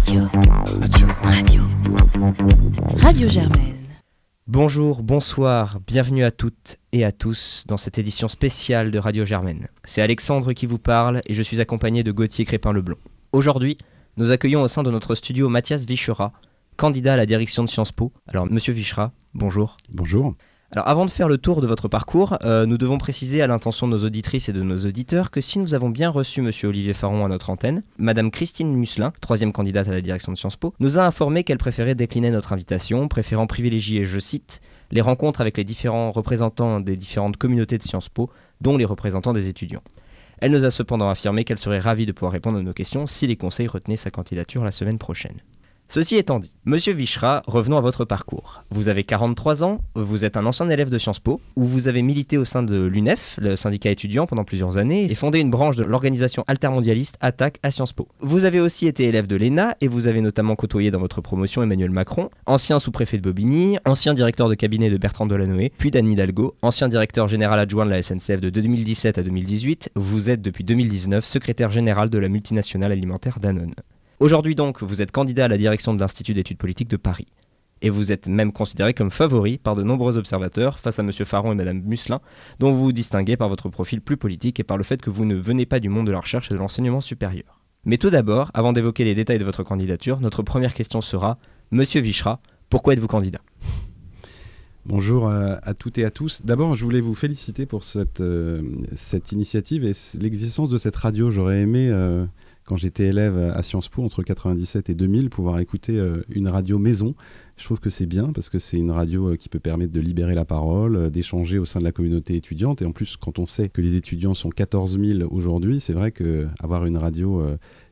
Radio. Radio. Radio. Radio Germaine. Bonjour, bonsoir, bienvenue à toutes et à tous dans cette édition spéciale de Radio Germaine. C'est Alexandre qui vous parle et je suis accompagné de Gauthier Crépin-Leblond. Aujourd'hui, nous accueillons au sein de notre studio Mathias Vichera, candidat à la direction de Sciences Po. Alors, monsieur Vichera, bonjour. Bonjour. Avant de faire le tour de votre parcours, euh, nous devons préciser à l'intention de nos auditrices et de nos auditeurs que si nous avons bien reçu Monsieur Olivier Faron à notre antenne, Madame Christine Musselin, troisième candidate à la direction de Sciences Po, nous a informé qu'elle préférait décliner notre invitation, préférant privilégier, je cite, les rencontres avec les différents représentants des différentes communautés de Sciences Po, dont les représentants des étudiants. Elle nous a cependant affirmé qu'elle serait ravie de pouvoir répondre à nos questions si les conseils retenaient sa candidature la semaine prochaine. Ceci étant dit, Monsieur Vichra, revenons à votre parcours. Vous avez 43 ans, vous êtes un ancien élève de Sciences Po, où vous avez milité au sein de l'UNEF, le syndicat étudiant, pendant plusieurs années, et fondé une branche de l'organisation altermondialiste Attaque à Sciences Po. Vous avez aussi été élève de l'ENA, et vous avez notamment côtoyé dans votre promotion Emmanuel Macron, ancien sous-préfet de Bobigny, ancien directeur de cabinet de Bertrand Delanoë, puis d'Anne Hidalgo, ancien directeur général adjoint de la SNCF de 2017 à 2018, vous êtes depuis 2019 secrétaire général de la multinationale alimentaire Danone. Aujourd'hui donc, vous êtes candidat à la direction de l'Institut d'études politiques de Paris. Et vous êtes même considéré comme favori par de nombreux observateurs face à M. Faron et Mme Musselin, dont vous vous distinguez par votre profil plus politique et par le fait que vous ne venez pas du monde de la recherche et de l'enseignement supérieur. Mais tout d'abord, avant d'évoquer les détails de votre candidature, notre première question sera Monsieur Vichra, pourquoi êtes-vous candidat? Bonjour à, toutes et à tous. D'abord, je voulais vous féliciter pour cette, euh, initiative et l'existence de cette radio. J'aurais aimé euh, quand j'étais élève à Sciences Po entre 97 et 2000, pouvoir écouter euh, une radio maison. Je trouve que c'est bien parce que c'est une radio euh, qui peut permettre de libérer la parole, euh, d'échanger au sein de la communauté étudiante. Et en plus, quand on sait que les étudiants sont 14 000 aujourd'hui, c'est vrai qu'avoir une radio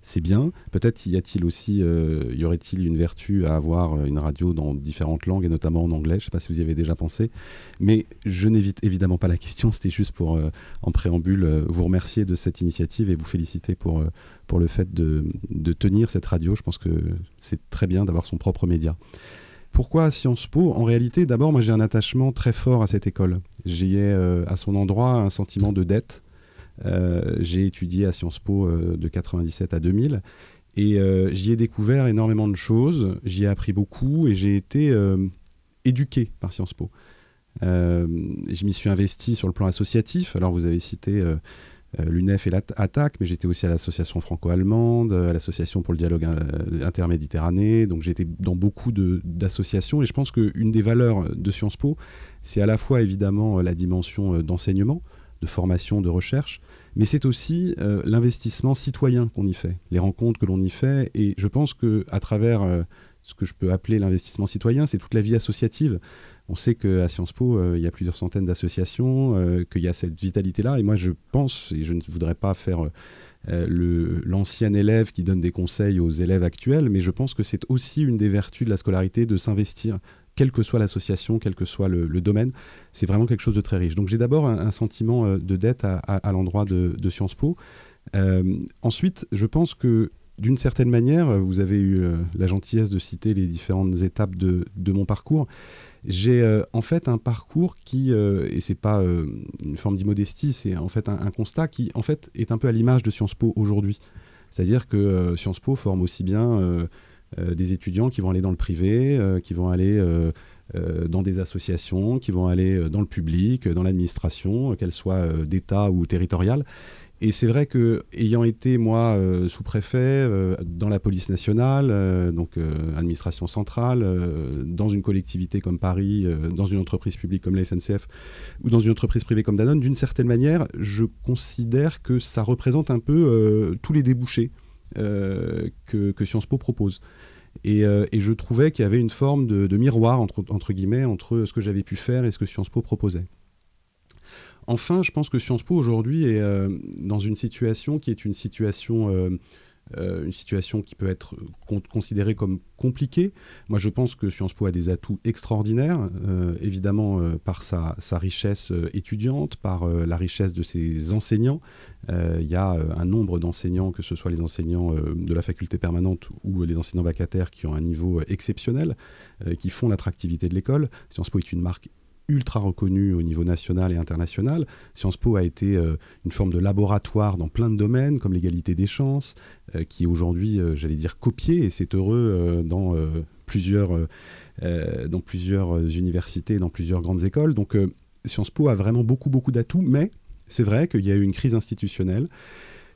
c'est bien. Peut-être y a-t-il aussi, euh, y aurait-il une vertu à avoir euh, une radio dans différentes langues et notamment en anglais. Je ne sais pas si vous y avez déjà pensé, mais je n'évite évidemment pas la question. C'était juste pour, euh, en préambule, vous remercier de cette initiative et vous féliciter pour pour le fait de, de tenir cette radio. Je pense que c'est très bien d'avoir son propre média. Pourquoi Sciences Po? En réalité, d'abord, moi j'ai un attachement très fort à cette école. J'y ai à son endroit un sentiment de dette j'ai étudié à Sciences Po euh, de 97 à 2000 et euh, j'y ai découvert énormément de choses, j'y ai appris beaucoup et j'ai été éduqué par Sciences Po. je m'y suis investi sur le plan associatif. Alors vous avez cité l'UNEF et l'ATTAC, mais j'étais aussi à l'association franco-allemande, à l'association pour le dialogue interméditerranéen. Donc j'étais dans beaucoup d'associations et je pense qu'une des valeurs de Sciences Po, c'est à la fois évidemment la dimension d'enseignement, de formation, de recherche, mais c'est aussi euh, l'investissement citoyen qu'on y fait, les rencontres que l'on y fait, et je pense que à travers euh, ce que je peux appeler l'investissement citoyen, c'est toute la vie associative. On sait qu'à Sciences Po, euh, il y a plusieurs centaines d'associations, qu'il y a cette vitalité-là, et moi je pense, et je ne voudrais pas faire l'ancien élève qui donne des conseils aux élèves actuels, mais je pense que c'est aussi une des vertus de la scolarité de s'investir quelle que soit l'association, quel que soit le, domaine. C'est vraiment quelque chose de très riche. Donc j'ai d'abord un, sentiment euh, de dette à, l'endroit de, Sciences Po. Euh, ensuite, je pense que d'une certaine manière, vous avez eu euh, la gentillesse de citer les différentes étapes de, mon parcours. J'ai en fait un parcours qui, et c'est pas une forme d'immodestie, c'est en fait un, constat qui en fait est un peu à l'image de Sciences Po aujourd'hui. C'est-à-dire que Sciences Po forme aussi bien euh, des étudiants qui vont aller dans le privé, euh, qui vont aller euh, dans des associations, qui vont aller dans le public, dans l'administration, qu'elle soit d'État ou territoriale. Et c'est vrai que, ayant été moi sous-préfet dans la police nationale, donc administration centrale, dans une collectivité comme Paris, dans une entreprise publique comme la SNCF ou dans une entreprise privée comme Danone, d'une certaine manière, je considère que ça représente un peu tous les débouchés euh, que, Sciences Po propose. Euh, et, je trouvais qu'il y avait une forme de, miroir, entre, guillemets, entre ce que j'avais pu faire et ce que Sciences Po proposait. Enfin, je pense que Sciences Po aujourd'hui est euh, dans une situation qui est une situation une situation qui peut être considérée comme compliquée. Moi, je pense que Sciences Po a des atouts extraordinaires, euh, évidemment euh, par sa, richesse étudiante, par la richesse de ses enseignants. Il y a un nombre d'enseignants, que ce soit les enseignants de la faculté permanente ou les enseignants vacataires, qui ont un niveau exceptionnel, qui font l'attractivité de l'école. Sciences Po est une marque ultra reconnu au niveau national et international. Sciences Po a été euh, une forme de laboratoire dans plein de domaines, comme l'égalité des chances, euh, qui est aujourd'hui, euh, j'allais dire, copié, et c'est heureux dans, plusieurs, dans plusieurs universités, dans plusieurs grandes écoles. Donc Sciences Po a vraiment beaucoup, beaucoup d'atouts, mais c'est vrai qu'il y a eu une crise institutionnelle.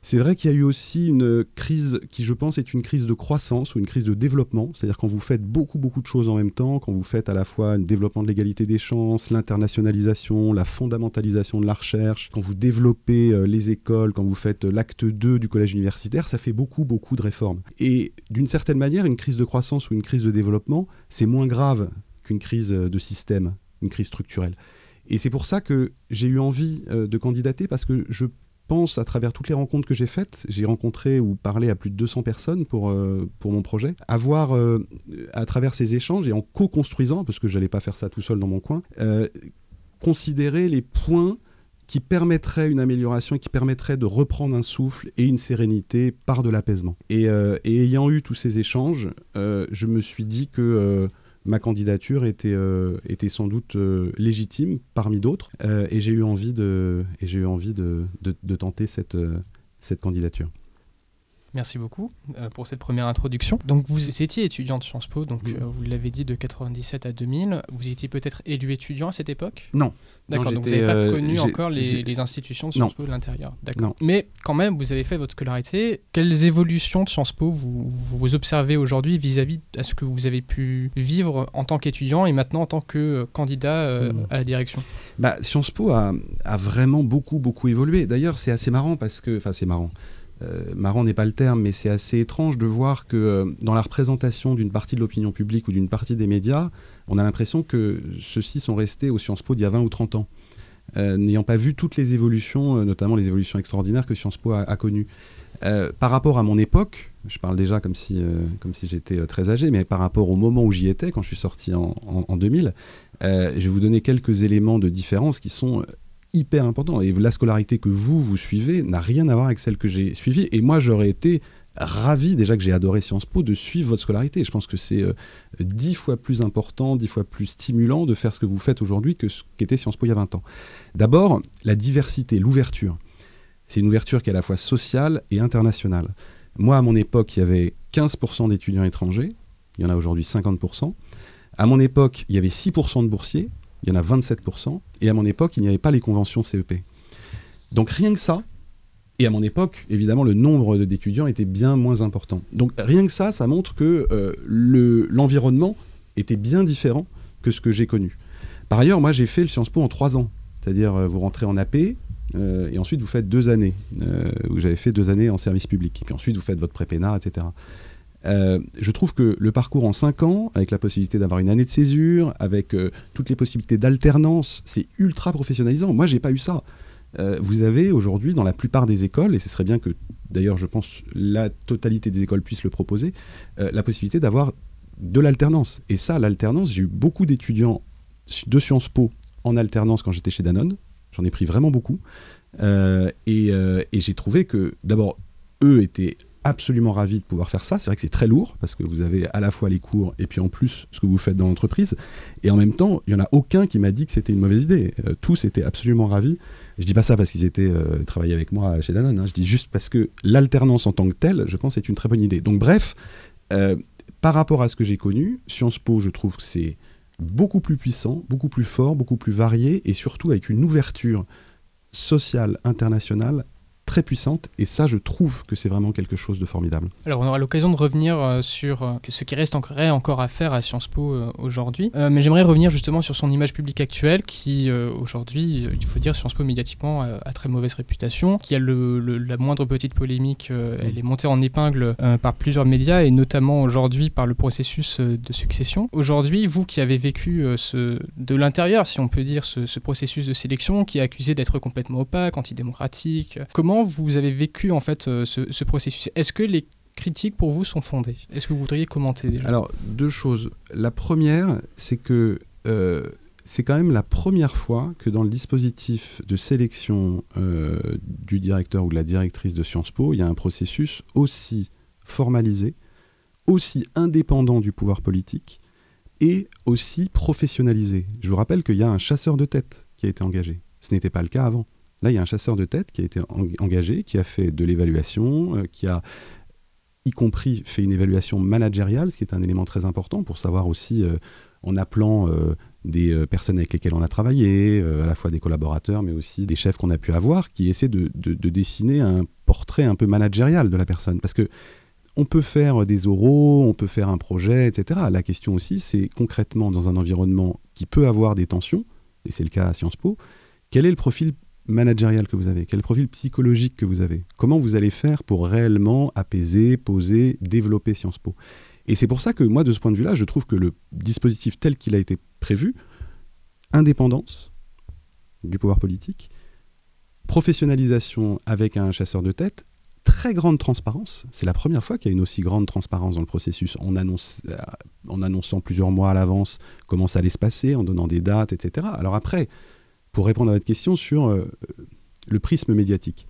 C'est vrai qu'il y a eu aussi une crise qui, je pense, est une crise de croissance ou une crise de développement. C'est-à-dire quand vous faites beaucoup, beaucoup de choses en même temps, quand vous faites à la fois le développement de l'égalité des chances, l'internationalisation, la fondamentalisation de la recherche, quand vous développez euh, les écoles, quand vous faites l'acte 2 du collège universitaire, ça fait beaucoup, beaucoup de réformes. Et d'une certaine manière, une crise de croissance ou une crise de développement, c'est moins grave qu'une crise de système, une crise structurelle. Et c'est pour ça que j'ai eu envie euh, de candidater parce que je pense, à travers toutes les rencontres que j'ai faites, j'ai rencontré ou parlé à plus de 200 personnes pour, euh, pour mon projet, avoir, euh, à travers ces échanges et en co-construisant, parce que je pas faire ça tout seul dans mon coin, euh, considérer les points qui permettraient une amélioration qui permettraient de reprendre un souffle et une sérénité par de l'apaisement. Et, ayant eu tous ces échanges, je me suis dit que ma candidature était, euh, était sans doute euh, légitime parmi d'autres euh, et j'ai eu envie de, et j'ai eu envie de, de, de tenter cette, cette candidature. Merci beaucoup euh, pour cette première introduction. Donc vous étiez étudiant de Sciences Po, donc euh, vous l'avez dit de 97 à 2000. Vous étiez peut-être élu étudiant à cette époque? Non. D'accord, donc vous n'avez pas euh, connu encore les, les, institutions de Sciences Po de l'intérieur. D'accord. Mais quand même, vous avez fait votre scolarité. Quelles évolutions de Sciences Po vous, vous observez aujourd'hui vis-à-vis de ce que vous avez pu vivre en tant qu'étudiant et maintenant en tant que candidat hmm. à la direction? Bah, Sciences Po a, a vraiment beaucoup, beaucoup évolué. D'ailleurs, c'est assez marrant parce que... Enfin, c'est marrant. Euh, marrant n'est pas le terme, mais c'est assez étrange de voir que euh, dans la représentation d'une partie de l'opinion publique ou d'une partie des médias, on a l'impression que ceux-ci sont restés aux Sciences Po d'il y a 20 ou 30 ans, euh, n'ayant pas vu toutes les évolutions, notamment les évolutions extraordinaires que Sciences Po a, connues. par rapport à mon époque, je parle déjà comme si, si j'étais très âgé, mais par rapport au moment où j'y étais, quand je suis sorti en, en 2000, je vais vous donner quelques éléments de différence qui sont hyper important. Et la scolarité que vous, vous suivez n'a rien à voir avec celle que j'ai suivie. Et moi, j'aurais été ravi, déjà que j'ai adoré Sciences Po, de suivre votre scolarité. Je pense que c'est euh, dix fois plus important, dix fois plus stimulant de faire ce que vous faites aujourd'hui que ce qu'était Sciences Po il y a 20 ans. D'abord, la diversité, l'ouverture. C'est une ouverture qui est à la fois sociale et internationale. Moi, à mon époque, il y avait 15% d'étudiants étrangers. Il y en a aujourd'hui 50%. À mon époque, il y avait 6% de boursiers il y en a 27%, et à mon époque, il n'y avait pas les conventions CEP. Donc rien que ça, et à mon époque, évidemment, le nombre d'étudiants était bien moins important. Donc rien que ça, ça montre que euh, l'environnement était bien différent que ce que j'ai connu. Par ailleurs, moi, j'ai fait le Sciences Po en trois ans. C'est-à-dire, euh, vous rentrez en AP, euh, et ensuite vous faites deux années, où j'avais fait deux années en service public. Et puis ensuite, vous faites votre prépénat, etc. Euh, je trouve que le parcours en 5 ans, avec la possibilité d'avoir une année de césure, avec euh, toutes les possibilités d'alternance, c'est ultra professionnalisant. Moi, j'ai pas eu ça. Euh, vous avez aujourd'hui, dans la plupart des écoles, et ce serait bien que, d'ailleurs, je pense, la totalité des écoles puissent le proposer, la possibilité d'avoir de l'alternance. Et ça, l'alternance, j'ai eu beaucoup d'étudiants de Sciences Po en alternance quand j'étais chez Danone. J'en ai pris vraiment beaucoup. et j'ai trouvé que, d'abord, eux étaient absolument ravi de pouvoir faire ça. C'est vrai que c'est très lourd parce que vous avez à la fois les cours et puis en plus ce que vous faites dans l'entreprise. Et en même temps, il n'y en a aucun qui m'a dit que c'était une mauvaise idée. Euh, tous étaient absolument ravis. Je dis pas ça parce qu'ils étaient euh, travaillés avec moi chez Danone. Hein. Je dis juste parce que l'alternance en tant que telle, je pense, est une très bonne idée. Donc bref, euh, par rapport à ce que j'ai connu, Sciences Po, je trouve que c'est beaucoup plus puissant, beaucoup plus fort, beaucoup plus varié et surtout avec une ouverture sociale internationale très puissante et ça je trouve que c'est vraiment quelque chose de formidable. Alors on aura l'occasion de revenir euh, sur euh, ce qui reste encore, à faire à Sciences Po euh, aujourd'hui, mais j'aimerais revenir justement sur son image publique actuelle qui aujourd'hui, il faut dire Sciences Po médiatiquement a, très mauvaise réputation, qui a la moindre petite polémique, elle est montée en épingle par plusieurs médias et notamment aujourd'hui par le processus de succession. Aujourd'hui, vous qui avez vécu de l'intérieur, si on peut dire, ce, ce processus de sélection qui est accusé d'être complètement opaque, antidémocratique, comment vous avez vécu en fait euh, ce, processus? Est-ce que les critiques pour vous sont fondées? Est-ce que vous voudriez commenter déjà? Alors, deux choses. La première, c'est que euh, c'est quand même la première fois que dans le dispositif de sélection euh, du directeur ou de la directrice de Sciences Po, il y a un processus aussi formalisé, aussi indépendant du pouvoir politique et aussi professionnalisé. Je vous rappelle qu'il y a un chasseur de tête qui a été engagé. Ce n'était pas le cas avant. Là, il y a un chasseur de tête qui a été engagé, qui a fait de l'évaluation, euh, qui a y compris fait une évaluation managériale, ce qui est un élément très important pour savoir aussi, euh, en appelant euh, des personnes avec lesquelles on a travaillé, à la fois des collaborateurs, mais aussi des chefs qu'on a pu avoir, qui essaient de, de, dessiner un portrait un peu managérial de la personne. Parce que on peut faire des oraux, on peut faire un projet, etc. La question aussi, c'est concrètement dans un environnement qui peut avoir des tensions, et c'est le cas à Sciences Po, quel est le profil managérial que vous avez Quel profil psychologique que vous avez Comment vous allez faire pour réellement apaiser, poser, développer Sciences Po Et c'est pour ça que moi, de ce point de vue-là, je trouve que le dispositif tel qu'il a été prévu, indépendance du pouvoir politique, professionnalisation avec un chasseur de tête très grande transparence. C'est la première fois qu'il y a une aussi grande transparence dans le processus, annonce, euh, en annonçant plusieurs mois à l'avance comment ça allait se passer, en donnant des dates, etc. Alors après, pour répondre à votre question sur euh, le prisme médiatique,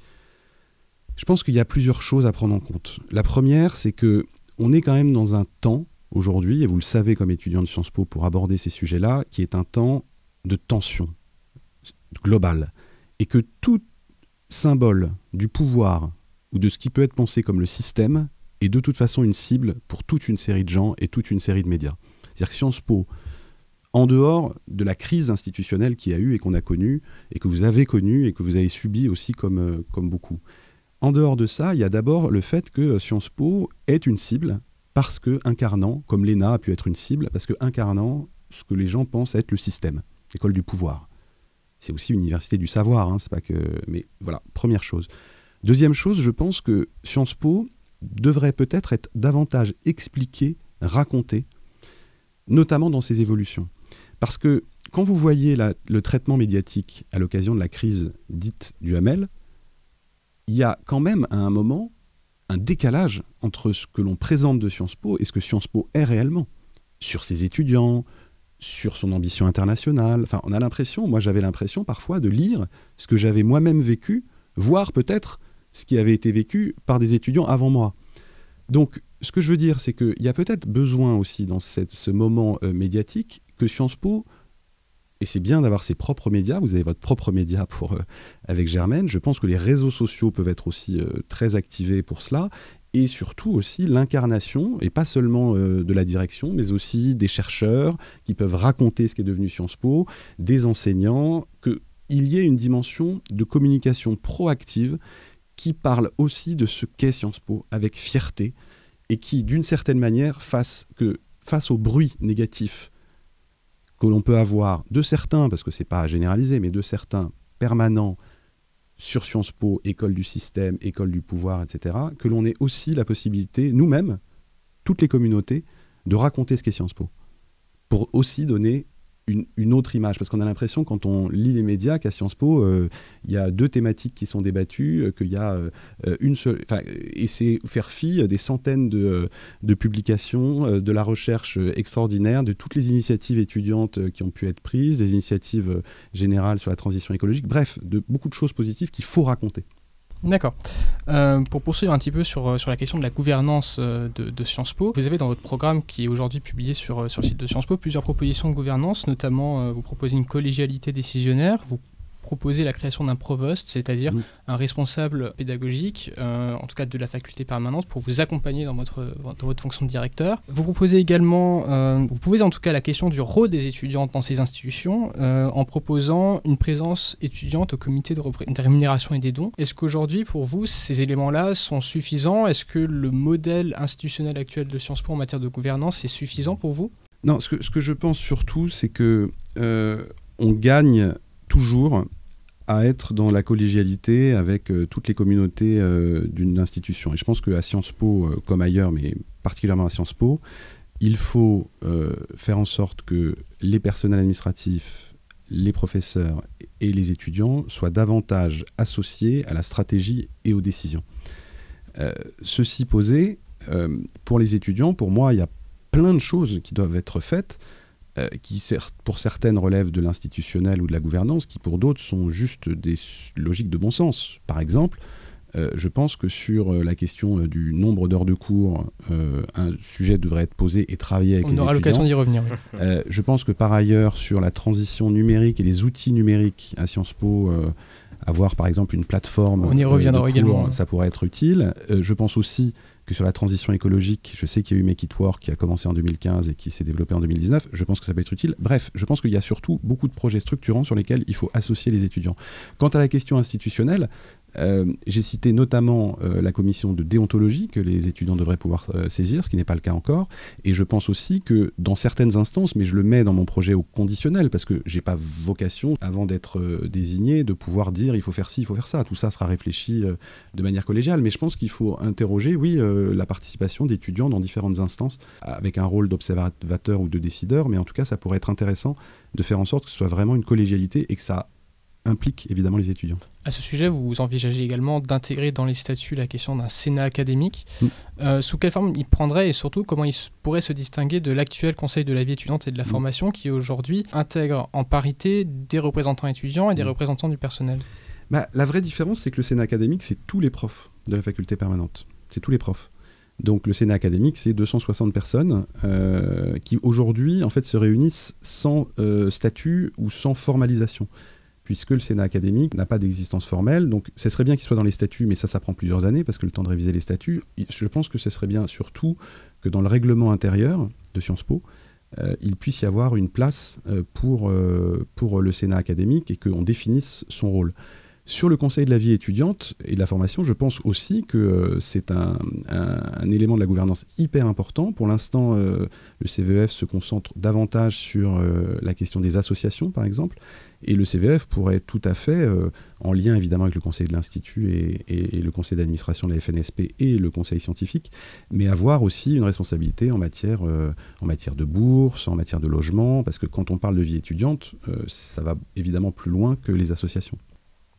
je pense qu'il y a plusieurs choses à prendre en compte. La première, c'est que on est quand même dans un temps aujourd'hui, et vous le savez comme étudiant de Sciences Po pour aborder ces sujets-là, qui est un temps de tension globale, et que tout symbole du pouvoir ou de ce qui peut être pensé comme le système est de toute façon une cible pour toute une série de gens et toute une série de médias. C'est-à-dire que Sciences Po, en dehors de la crise institutionnelle qu'il y a eu et qu'on a connue, et que vous avez connue et que vous avez subi aussi comme, euh, beaucoup, en dehors de ça, il y a d'abord le fait que Sciences Po est une cible parce que incarnant, comme l'ENA a pu être une cible, parce que incarnant ce que les gens pensent être le système, l'école du pouvoir. C'est aussi une université du savoir, hein, c'est pas que. Mais voilà, première chose. Deuxième chose, je pense que Sciences Po devrait peut-être être davantage expliqué, raconté, notamment dans ses évolutions. Parce que quand vous voyez le traitement médiatique à l'occasion de la crise dite du Hamel, il y a quand même à un moment un décalage entre ce que l'on présente de Sciences Po et ce que Sciences Po est réellement, sur ses étudiants, sur son ambition internationale. Enfin, on a l'impression, moi j'avais l'impression parfois de lire ce que j'avais moi-même vécu, voire peut-être ce qui avait été vécu par des étudiants avant moi. Donc, ce que je veux dire, c'est qu'il y a peut-être besoin aussi dans ce moment euh, médiatique que Sciences Po, et c'est bien d'avoir ses propres médias, vous avez votre propre média pour, euh, avec Germaine, je pense que les réseaux sociaux peuvent être aussi euh, très activés pour cela, et surtout aussi l'incarnation, et pas seulement de la direction, mais aussi des chercheurs qui peuvent raconter ce qui est devenu Sciences Po, des enseignants, qu'il y ait une dimension de communication proactive qui parle aussi de ce qu'est Sciences Po avec fierté et qui, d'une certaine manière, fasse que face au bruit négatif que l'on peut avoir de certains, parce que c'est pas à généraliser, mais de certains permanents sur Sciences Po, école du système, école du pouvoir, etc., que l'on ait aussi la possibilité, nous-mêmes, toutes les communautés, de raconter ce qu'est Sciences Po, pour aussi donner une, autre image. Parce qu'on a l'impression, quand on lit les médias, qu'à Sciences Po, euh, il y a deux thématiques qui sont débattues, euh, qu'il y a euh, une seule. Et c'est faire fi des centaines de, de publications, de la recherche extraordinaire, de toutes les initiatives étudiantes qui ont pu être prises, des initiatives générales sur la transition écologique, bref, de beaucoup de choses positives qu'il faut raconter. D'accord. Euh, pour poursuivre un petit peu sur, euh, sur la question de la gouvernance euh, de, Sciences Po, vous avez dans votre programme qui est aujourd'hui publié sur, sur le site de Sciences Po plusieurs propositions de gouvernance, notamment vous proposez une collégialité décisionnaire, vous proposer la création d'un provost, c'est-à-dire un responsable pédagogique, euh, en tout cas de la faculté permanente, pour vous accompagner dans votre, dans votre fonction de directeur. Vous proposez également, euh, vous posez en tout cas la question du rôle des étudiantes dans ces institutions euh, en proposant une présence étudiante au comité de, de rémunération et des dons. Est-ce qu'aujourd'hui, pour vous, ces éléments-là sont suffisants? Est-ce que le modèle institutionnel actuel de Sciences Po en matière de gouvernance est suffisant pour vous? Non, ce que, ce que je pense surtout, c'est que on gagne toujours à être dans la collégialité avec euh, toutes les communautés euh, d'une institution. Et je pense qu'à Sciences Po, euh, comme ailleurs, mais particulièrement à Sciences Po, il faut faire en sorte que les personnels administratifs, les professeurs et les étudiants soient davantage associés à la stratégie et aux décisions. ceci posé, pour les étudiants, pour moi, il y a plein de choses qui doivent être faites euh, qui pour certaines relèvent de l'institutionnel ou de la gouvernance, qui pour d'autres sont juste des logiques de bon sens. Par exemple, Euh, je pense que sur euh, la question du nombre d'heures de cours, un sujet devrait être posé et travaillé avec On les aura l'occasion d'y revenir. oui. Euh, je pense que par ailleurs, sur la transition numérique et les outils numériques à Sciences Po, euh, avoir par exemple une plateforme, On y euh, reviendra de cours, également, ouais. ça pourrait être utile. Euh, je pense aussi que sur la transition écologique, je sais qu'il y a eu Make It Work qui a commencé en 2015 et qui s'est développé en 2019. Je pense que ça peut être utile. Bref, je pense qu'il y a surtout beaucoup de projets structurants sur lesquels il faut associer les étudiants. Quant à la question institutionnelle, euh, j'ai cité notamment euh, la commission de déontologie que les étudiants devraient pouvoir euh, saisir, ce qui n'est pas le cas encore. Et je pense aussi que dans certaines instances, mais je le mets dans mon projet au conditionnel, parce que j'ai pas vocation, avant d'être désigné, de pouvoir dire il faut faire ci, il faut faire ça. Tout ça sera réfléchi de manière collégiale. Mais je pense qu'il faut interroger, oui, la participation d'étudiants dans différentes instances, avec un rôle d'observateur ou de décideur. Mais en tout cas, ça pourrait être intéressant de faire en sorte que ce soit vraiment une collégialité et que ça implique évidemment les étudiants. À ce sujet, vous envisagez également d'intégrer dans les statuts la question d'un Sénat académique. Mm. Euh, sous quelle forme il prendrait et surtout comment il pourrait se distinguer de l'actuel Conseil de la vie étudiante et de la Mm. formation qui aujourd'hui intègre en parité des représentants étudiants et des Mm. représentants du personnel? Bah, la vraie différence, c'est que le Sénat académique, c'est tous les profs de la faculté permanente. C'est tous les profs. Donc le Sénat académique, c'est 260 personnes euh, qui aujourd'hui, en fait, se réunissent sans euh, statut ou sans formalisation. Puisque le Sénat académique n'a pas d'existence formelle, donc ce serait bien qu'il soit dans les statuts, mais ça, ça prend plusieurs années parce que le temps de réviser les statuts. Je pense que ce serait bien surtout que dans le règlement intérieur de Sciences Po, euh, il puisse y avoir une place euh, pour, euh, pour le Sénat académique et qu'on définisse son rôle. Sur le conseil de la vie étudiante et de la formation, je pense aussi que euh, c'est un, élément de la gouvernance hyper important. Pour l'instant, euh, le CVF se concentre davantage sur euh, la question des associations, par exemple, et le CVF pourrait tout à fait, en lien évidemment avec le conseil de l'Institut et, le conseil d'administration de la FNSP et le conseil scientifique, mais avoir aussi une responsabilité en matière, en matière de bourse, en matière de logement, parce que quand on parle de vie étudiante, ça va évidemment plus loin que les associations.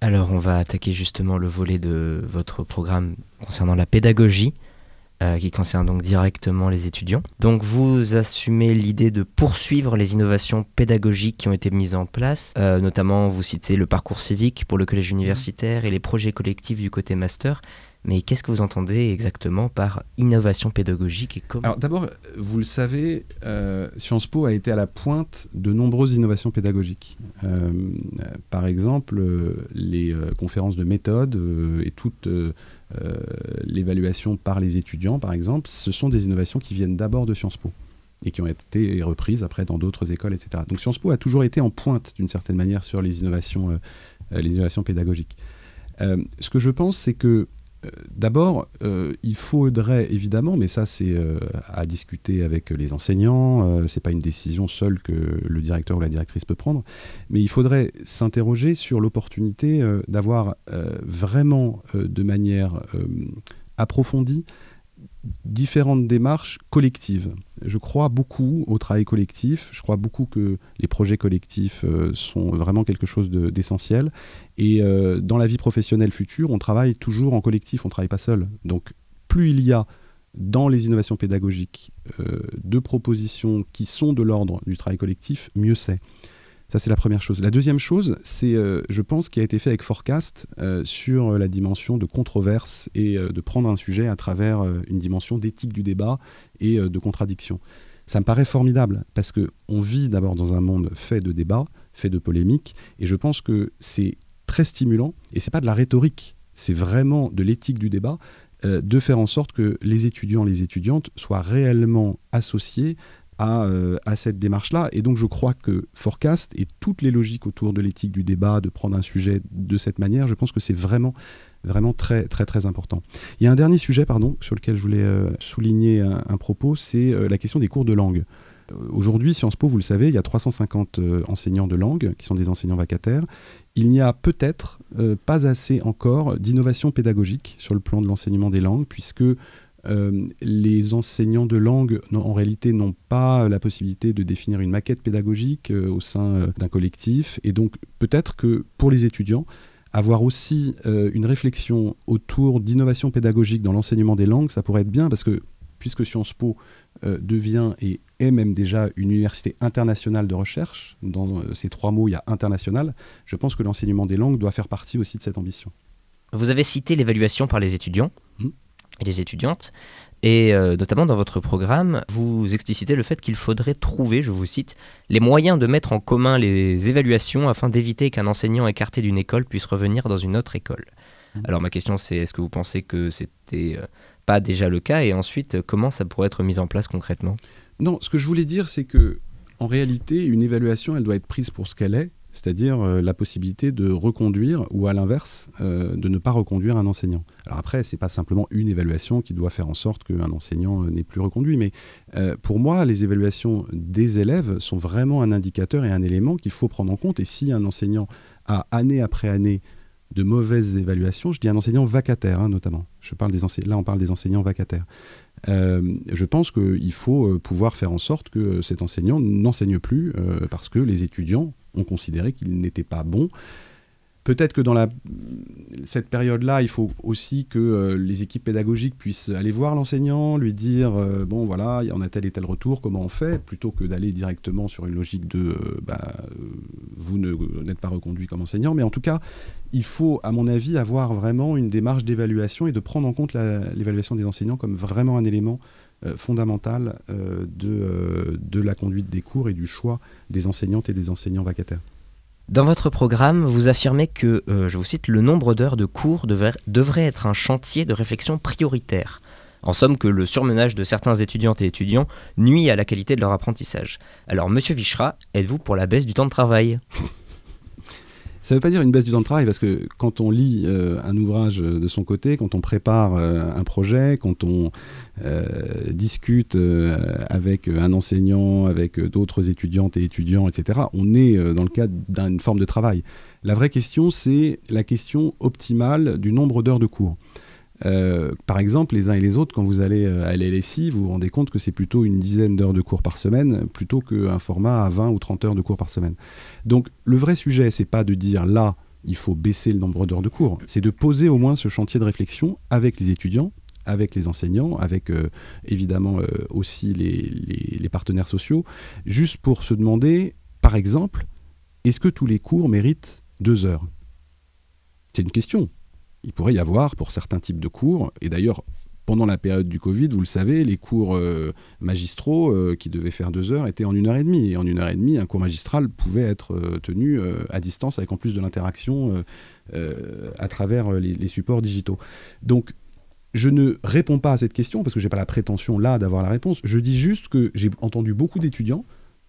Alors, on va attaquer justement le volet de votre programme concernant la pédagogie, euh, qui concerne donc directement les étudiants. Donc, vous assumez l'idée de poursuivre les innovations pédagogiques qui ont été mises en place, Euh, notamment vous citez le parcours civique pour le collège universitaire et les projets collectifs du côté master. Mais qu'est-ce que vous entendez exactement par innovation pédagogique et comment Alors d'abord, vous le savez, euh, Sciences Po a été à la pointe de nombreuses innovations pédagogiques. Euh, euh, par exemple, les conférences de méthode et toute l'évaluation par les étudiants, par exemple, ce sont des innovations qui viennent d'abord de Sciences Po et qui ont été reprises après dans d'autres écoles, etc. Donc Sciences Po a toujours été en pointe d'une certaine manière sur les innovations, les innovations pédagogiques. Ce que je pense, c'est que D'abord, euh, il faudrait évidemment, mais ça c'est euh, à discuter avec les enseignants, euh, c'est pas une décision seule que le directeur ou la directrice peut prendre, mais il faudrait s'interroger sur l'opportunité euh, d'avoir euh, vraiment euh, de manière euh, approfondie différentes démarches collectives. Je crois beaucoup au travail collectif, je crois beaucoup que les projets collectifs euh, sont vraiment quelque chose de- d'essentiel. Et euh, dans la vie professionnelle future, on travaille toujours en collectif, on ne travaille pas seul. Donc plus il y a dans les innovations pédagogiques euh, de propositions qui sont de l'ordre du travail collectif, mieux c'est. Ça, c'est la première chose. La deuxième chose, c'est, euh, je pense, qui a été fait avec Forecast euh, sur euh, la dimension de controverse et de prendre un sujet à travers une dimension d'éthique du débat et de contradiction. Ça me paraît formidable parce que on vit d'abord dans un monde fait de débats, fait de polémiques, et je pense que c'est très stimulant. Et c'est pas de la rhétorique, c'est vraiment de l'éthique du débat de faire en sorte que les étudiants, les étudiantes soient réellement associés à, euh, à cette démarche-là. Et donc je crois que Forecast et toutes les logiques autour de l'éthique du débat, de prendre un sujet de cette manière, je pense que c'est vraiment, vraiment très, très, très important. Il y a un dernier sujet, pardon, sur lequel je voulais euh, souligner un, propos, c'est euh, la question des cours de langue. Aujourd'hui, Sciences Po, vous le savez, il y a 350 euh, enseignants de langue qui sont des enseignants vacataires. Il n'y a peut-être pas assez encore d'innovation pédagogique sur le plan de l'enseignement des langues, puisque euh, les enseignants de langue, en réalité, n'ont pas la possibilité de définir une maquette pédagogique euh, au sein euh, d'un collectif. Et donc, peut-être que pour les étudiants, avoir aussi une réflexion autour d'innovation pédagogique dans l'enseignement des langues, ça pourrait être bien, parce que puisque Sciences Po devient et est même déjà une université internationale de recherche, dans ces trois mots, il y a international, je pense que l'enseignement des langues doit faire partie aussi de cette ambition. Vous avez cité l'évaluation par les étudiants Hmm. Et les étudiantes, et euh, notamment dans votre programme, vous explicitez le fait qu'il faudrait trouver, je vous cite, les moyens de mettre en commun les évaluations afin d'éviter qu'un enseignant écarté d'une école puisse revenir dans une autre école. Hmm. Alors ma question c'est est-ce que vous pensez que c'était euh, pas déjà le cas? Et ensuite euh, comment ça pourrait être mis en place concrètement? Non, ce que je voulais dire, c'est que en réalité, une évaluation, elle doit être prise pour ce qu'elle est, c'est-à-dire euh, la possibilité de reconduire ou à l'inverse, euh, de ne pas reconduire un enseignant. Alors après, c'est pas simplement une évaluation qui doit faire en sorte qu'un enseignant euh, n'est plus reconduit, mais pour moi, les évaluations des élèves sont vraiment un indicateur et un élément qu'il faut prendre en compte. Et si un enseignant a année après année de mauvaises évaluations, je dis un enseignant vacataire hein, notamment. Là, on parle des enseignants vacataires. Je pense qu'il faut pouvoir faire en sorte que cet enseignant n'enseigne plus parce que les étudiants ont considéré qu'il n'était pas bon. Peut-être que dans cette période-là, il faut aussi que euh, les équipes pédagogiques puissent aller voir l'enseignant, lui dire euh, bon voilà, on a tel et tel retour, comment on fait, plutôt que d'aller directement sur une logique de euh, bah, vous n'êtes pas reconduit comme enseignant. Mais en tout cas, il faut, à mon avis, avoir vraiment une démarche d'évaluation et de prendre en compte l'évaluation des enseignants comme vraiment un élément euh, fondamental euh, de, euh, de la conduite des cours et du choix des enseignantes et des enseignants vacataires. Dans votre programme, vous affirmez que, je vous cite, le nombre d'heures de cours devrait être un chantier de réflexion prioritaire. En somme, que le surmenage de certains étudiantes et étudiants nuit à la qualité de leur apprentissage. Alors, monsieur Vichra, êtes-vous pour la baisse du temps de travail? Ça ne veut pas dire une baisse du temps de travail, parce que quand on lit euh, un ouvrage de son côté, quand on prépare euh, un projet, quand on euh, discute avec un enseignant, avec d'autres étudiantes et étudiants, etc., on est dans le cadre d'une forme de travail. La vraie question, c'est la question optimale du nombre d'heures de cours. Euh, par exemple, les uns et les autres, quand vous allez euh, à l'LSI, vous vous rendez compte que c'est plutôt une dizaine d'heures de cours par semaine plutôt qu'un format à 20 ou 30 heures de cours par semaine. Donc le vrai sujet, c'est pas de dire là, il faut baisser le nombre d'heures de cours, c'est de poser au moins ce chantier de réflexion avec les étudiants, avec les enseignants, avec euh, évidemment aussi les partenaires sociaux, juste pour se demander, par exemple, est-ce que tous les cours méritent deux heures? C'est une question. Il pourrait y avoir pour certains types de cours, et d'ailleurs pendant la période du Covid, vous le savez, les cours euh, magistraux euh, qui devaient faire deux heures étaient en une heure et demie. Et en une heure et demie, un cours magistral pouvait être euh, tenu à distance avec en plus de l'interaction à travers les, les supports digitaux. Donc, je ne réponds pas à cette question parce que j'ai pas la prétention là d'avoir la réponse. Je dis juste que j'ai entendu beaucoup d'étudiants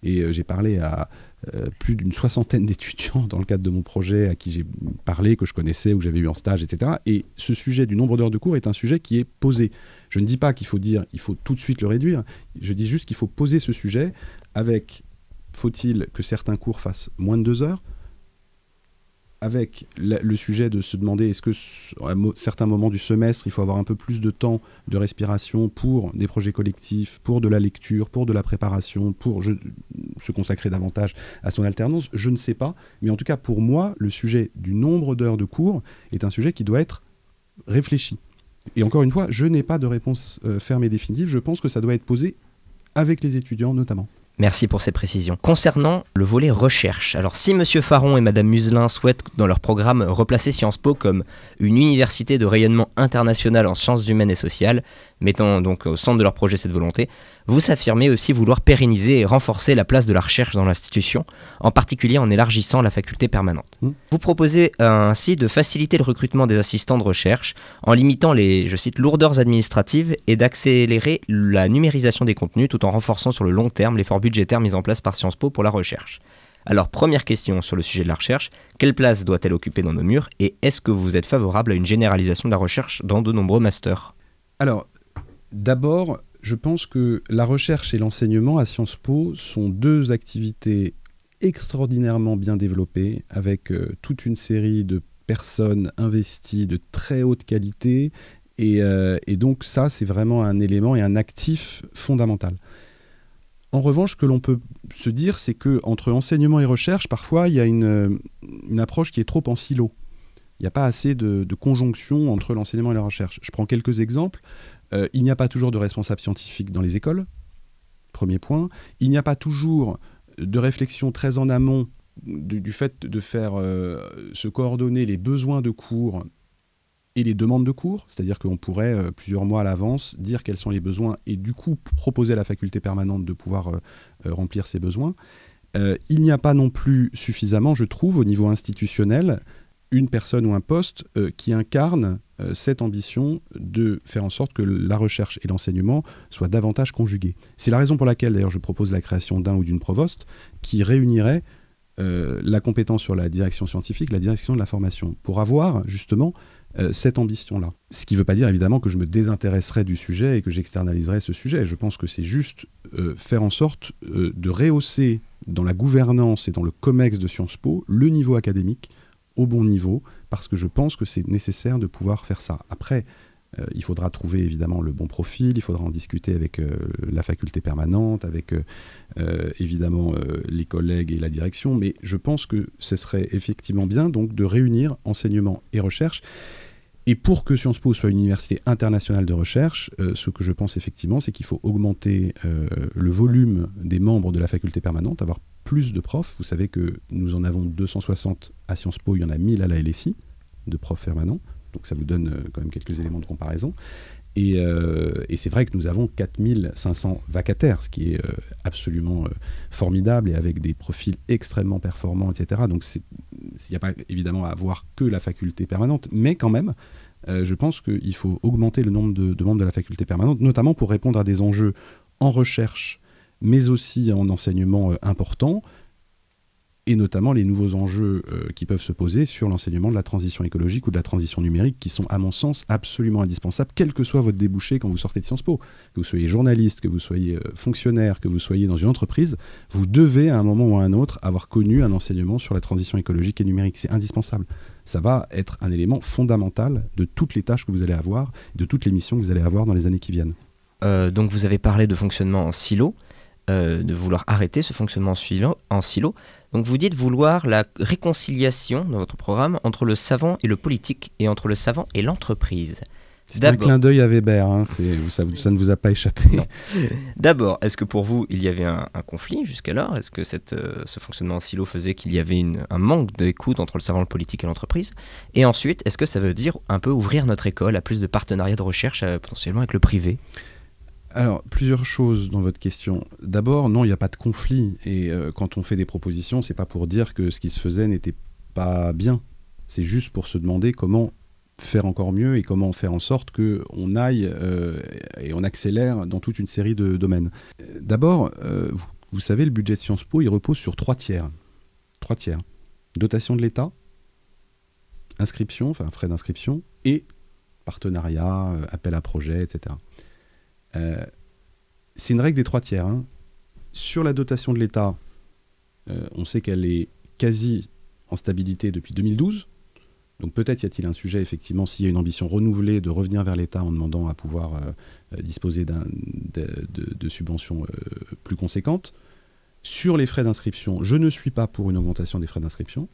et euh, j'ai parlé à euh, plus d'une soixantaine d'étudiants dans le cadre de mon projet à qui j'ai parlé, que je connaissais, ou que j'avais eu en stage, etc. Et ce sujet du nombre d'heures de cours est un sujet qui est posé. Je ne dis pas qu'il faut dire il faut tout de suite le réduire, je dis juste qu'il faut poser ce sujet avec faut-il que certains cours fassent moins de deux heures avec le sujet de se demander est-ce que à certains moments du semestre, il faut avoir un peu plus de temps de respiration pour des projets collectifs, pour de la lecture, pour de la préparation, pour se consacrer davantage à son alternance, je ne sais pas. Mais en tout cas, pour moi, le sujet du nombre d'heures de cours est un sujet qui doit être réfléchi. Et encore une fois, je n'ai pas de réponse euh, ferme et définitive. Je pense que ça doit être posé avec les étudiants notamment. Merci pour ces précisions. Concernant le volet recherche, alors si Monsieur Faron et Madame Muselin souhaitent dans leur programme replacer Sciences Po comme une université de rayonnement international en sciences humaines et sociales, mettant donc au centre de leur projet cette volonté, vous affirmez aussi vouloir pérenniser et renforcer la place de la recherche dans l'institution, en particulier en élargissant la faculté permanente. Mm. Vous proposez euh, ainsi de faciliter le recrutement des assistants de recherche en limitant les, je cite, lourdeurs administratives et d'accélérer la numérisation des contenus tout en renforçant sur le long terme l'effort budgétaire mis en place par Sciences Po pour la recherche. Alors, première question sur le sujet de la recherche, quelle place doit-elle occuper dans nos murs et est-ce que vous êtes favorable à une généralisation de la recherche dans de nombreux masters? Alors, d'abord, je pense que la recherche et l'enseignement à Sciences Po sont deux activités extraordinairement bien développées, avec euh, toute une série de personnes investies de très haute qualité. Et, euh, et donc ça, c'est vraiment un élément et un actif fondamental. En revanche, ce que l'on peut se dire, c'est que entre enseignement et recherche, parfois, il y a une, euh, approche qui est trop en silo. Il n'y a pas assez de conjonction entre l'enseignement et la recherche. Je prends quelques exemples. Euh, il n'y a pas toujours de responsables scientifiques dans les écoles. Premier point. Il n'y a pas toujours de réflexion très en amont du, fait de faire euh, se coordonner les besoins de cours et les demandes de cours, c'est-à-dire qu'on pourrait euh, plusieurs mois à l'avance dire quels sont les besoins et du coup proposer à la faculté permanente de pouvoir remplir ces besoins. il n'y a pas non plus suffisamment, je trouve, au niveau institutionnel, une personne ou un poste qui incarne cette ambition de faire en sorte que la recherche et l'enseignement soient davantage conjugués. C'est la raison pour laquelle d'ailleurs je propose la création d'un ou d'une provoste qui réunirait la compétence sur la direction scientifique, la direction de la formation, pour avoir justement euh, cette ambition-là. Ce qui ne veut pas dire évidemment que je me désintéresserai du sujet et que j'externaliserai ce sujet. Je pense que c'est juste euh, faire en sorte euh, de rehausser dans la gouvernance et dans le COMEX de Sciences Po le niveau académique au bon niveau, parce que je pense que c'est nécessaire de pouvoir faire ça. Après, il faudra trouver évidemment le bon profil, il faudra en discuter avec la faculté permanente, avec évidemment les collègues et la direction, mais je pense que ce serait effectivement bien donc de réunir enseignement et recherche. Et pour que Sciences Po soit une université internationale de recherche, euh, ce que je pense effectivement, c'est qu'il faut augmenter euh, le volume des membres de la faculté permanente, avoir plus de profs. Vous savez que nous en avons 260 à Sciences Po, il y en a 1000 à la LSI de profs permanents. Donc ça vous donne euh, quand même quelques éléments de comparaison. Et, et c'est vrai que nous avons 4500 vacataires, ce qui est absolument formidable et avec des profils extrêmement performants, etc. Donc il n'y a pas évidemment à avoir que la faculté permanente, mais quand même, euh, je pense qu'il faut augmenter le nombre de, membres de la faculté permanente, notamment pour répondre à des enjeux en recherche, mais aussi en enseignement euh, important, et notamment les nouveaux enjeux euh, qui peuvent se poser sur l'enseignement de la transition écologique ou de la transition numérique, qui sont à mon sens absolument indispensables, quel que soit votre débouché quand vous sortez de Sciences Po. Que vous soyez journaliste, que vous soyez fonctionnaire, que vous soyez dans une entreprise, vous devez à un moment ou à un autre avoir connu un enseignement sur la transition écologique et numérique. C'est indispensable ça va être un élément fondamental de toutes les tâches que vous allez avoir, de toutes les missions que vous allez avoir dans les années qui viennent. Euh, donc vous avez parlé de fonctionnement en silo, euh, de vouloir arrêter ce fonctionnement en silo. Donc vous dites vouloir la réconciliation dans votre programme entre le savant et le politique et entre le savant et l'entreprise. C'est un clin d'œil à Weber, hein, ça, ça, ne vous a pas échappé. D'abord, est-ce que pour vous, il y avait un, conflit jusqu'alors? Est-ce que cette, euh, ce fonctionnement en silo faisait qu'il y avait une, un manque d'écoute entre le savant le politique et l'entreprise? Et ensuite, est-ce que ça veut dire un peu ouvrir notre école à plus de partenariats de recherche euh, potentiellement avec le privé? Alors, plusieurs choses dans votre question. D'abord, non, il n'y a pas de conflit. Et euh, quand on fait des propositions, c'est pas pour dire que ce qui se faisait n'était pas bien. C'est juste pour se demander comment faire encore mieux et comment faire en sorte qu'on aille euh, et on accélère dans toute une série de domaines. D'abord, euh, vous, savez, le budget de Sciences Po, il repose sur trois tiers. Trois tiers. Dotation de l'État, inscription, enfin frais d'inscription, et partenariat, appel à projet, etc. c'est une règle des trois tiers. Hein. Sur la dotation de l'État, on sait qu'elle est quasi en stabilité depuis 2012. Donc peut-être y a-t-il un sujet, effectivement, s'il y a une ambition renouvelée de revenir vers l'État en demandant à pouvoir euh, euh, disposer de, subventions euh, plus conséquentes. Sur les frais d'inscription, je ne suis pas pour une augmentation des frais d'inscription,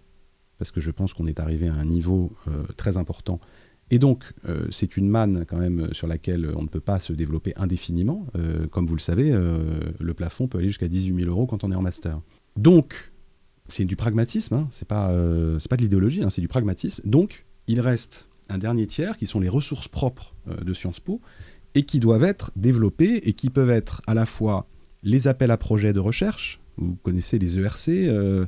parce que je pense qu'on est arrivé à un niveau très important. Et donc, c'est une manne quand même sur laquelle on ne peut pas se développer indéfiniment. comme vous le savez, le plafond peut aller jusqu'à 18 000 euros quand on est en master. Donc, c'est du pragmatisme, hein. c'est pas, euh, de l'idéologie, hein, c'est du pragmatisme. Donc, il reste un dernier tiers qui sont les ressources propres euh, de Sciences Po et qui doivent être développées et qui peuvent être à la fois les appels à projets de recherche, vous connaissez les ERC, euh,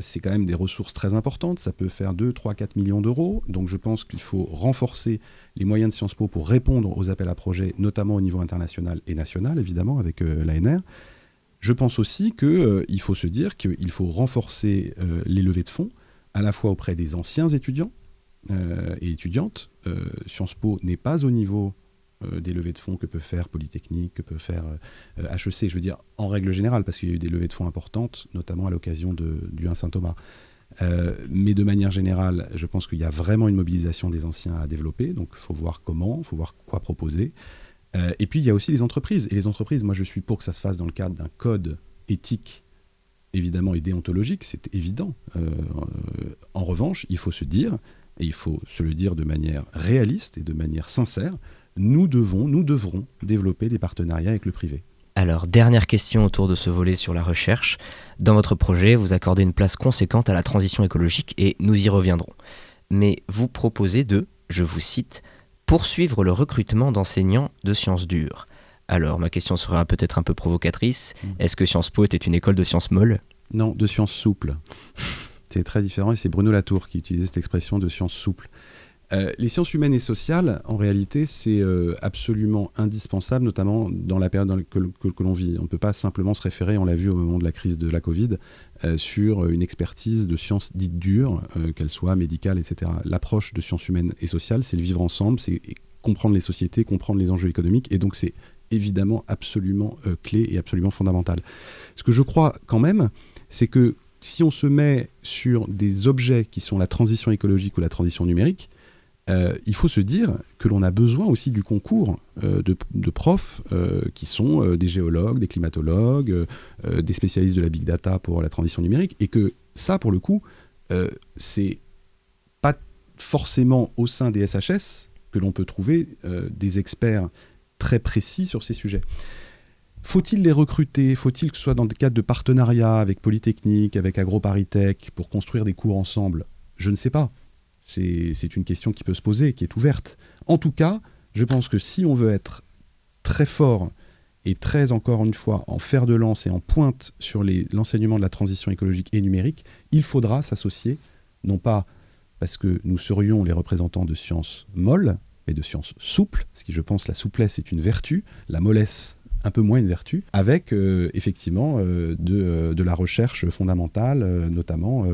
c'est quand même des ressources très importantes, ça peut faire 2, 3, 4 millions d'euros, donc je pense qu'il faut renforcer les moyens de Sciences Po pour répondre aux appels à projets, notamment au niveau international et national, évidemment, avec l'ANR. Je pense aussi qu'il euh, faut se dire qu'il faut renforcer euh, les levées de fonds, à la fois auprès des anciens étudiants euh, et étudiantes. Sciences Po n'est pas au niveau des levées de fonds que peut faire Polytechnique, que peut faire HEC, je veux dire en règle générale, parce qu'il y a eu des levées de fonds importantes, notamment à l'occasion du 1 Saint-Thomas. mais de manière générale, je pense qu'il y a vraiment une mobilisation des anciens à développer, donc il faut voir comment, il faut voir quoi proposer. Euh, et puis il y a aussi les entreprises. Et les entreprises, moi je suis pour que ça se fasse dans le cadre d'un code éthique, évidemment, et déontologique, c'est évident. Euh, euh, en revanche, il faut se dire, et il faut se le dire de manière réaliste et de manière sincère, nous devons, nous devrons développer des partenariats avec le privé. Alors, dernière question autour de ce volet sur la recherche. Dans votre projet, vous accordez une place conséquente à la transition écologique et nous y reviendrons. Mais vous proposez de je vous cite, poursuivre le recrutement d'enseignants de sciences dures. Alors, ma question sera peut-être un peu provocatrice. Mm. Est-ce que Sciences Po était une école de sciences molles? Non, de sciences souples. c'est très différent et c'est Bruno Latour qui utilisait cette expression de sciences souples. Euh, les sciences humaines et sociales, en réalité, c'est euh, absolument indispensable, notamment dans la période que, l'on vit. On ne peut pas simplement se référer, on l'a vu au moment de la crise de la Covid, euh, sur une expertise de sciences dites dures, qu'elles soient médicales, etc. L'approche de sciences humaines et sociales, c'est le vivre ensemble, c'est comprendre les sociétés, comprendre les enjeux économiques, et donc c'est évidemment absolument clé et absolument fondamental. Ce que je crois quand même, c'est que si on se met sur des objets qui sont la transition écologique ou la transition numérique, euh, il faut se dire que l'on a besoin aussi du concours euh, de, profs euh, qui sont des géologues, des climatologues, des spécialistes de la big data pour la transition numérique, et que ça, pour le coup, c'est pas forcément au sein des SHS que l'on peut trouver des experts très précis sur ces sujets. Faut-il les recruter? Faut-il que ce soit dans des cadres de partenariat avec Polytechnique, avec AgroParisTech, pour construire des cours ensemble? Je ne sais pas. C'est une question qui peut se poser, qui est ouverte. En tout cas, je pense que si on veut être très fort et très, encore une fois, en fer de lance et en pointe sur l'enseignement de la transition écologique et numérique, il faudra s'associer, non pas parce que nous serions les représentants de sciences molles, mais de sciences souples, parce que je pense la souplesse est une vertu, la mollesse un peu moins une vertu, avec euh, effectivement euh, de, euh, de la recherche fondamentale, notamment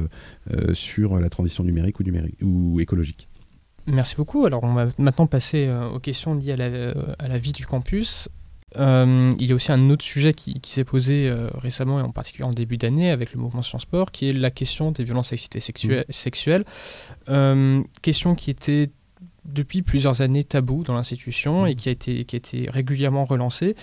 sur la transition numérique ou, numérique, ou écologique. Merci beaucoup. Alors, on va maintenant passer aux questions liées à la, à la vie du campus. Euh, il y a aussi un autre sujet qui, qui s'est posé euh, récemment et en particulier en début d'année avec le mouvement Sciences Sport, qui est la question des violences sexuelles. sexuelles. Euh, question qui était depuis plusieurs années tabou dans l'institution et qui a été, qui a été régulièrement relancée.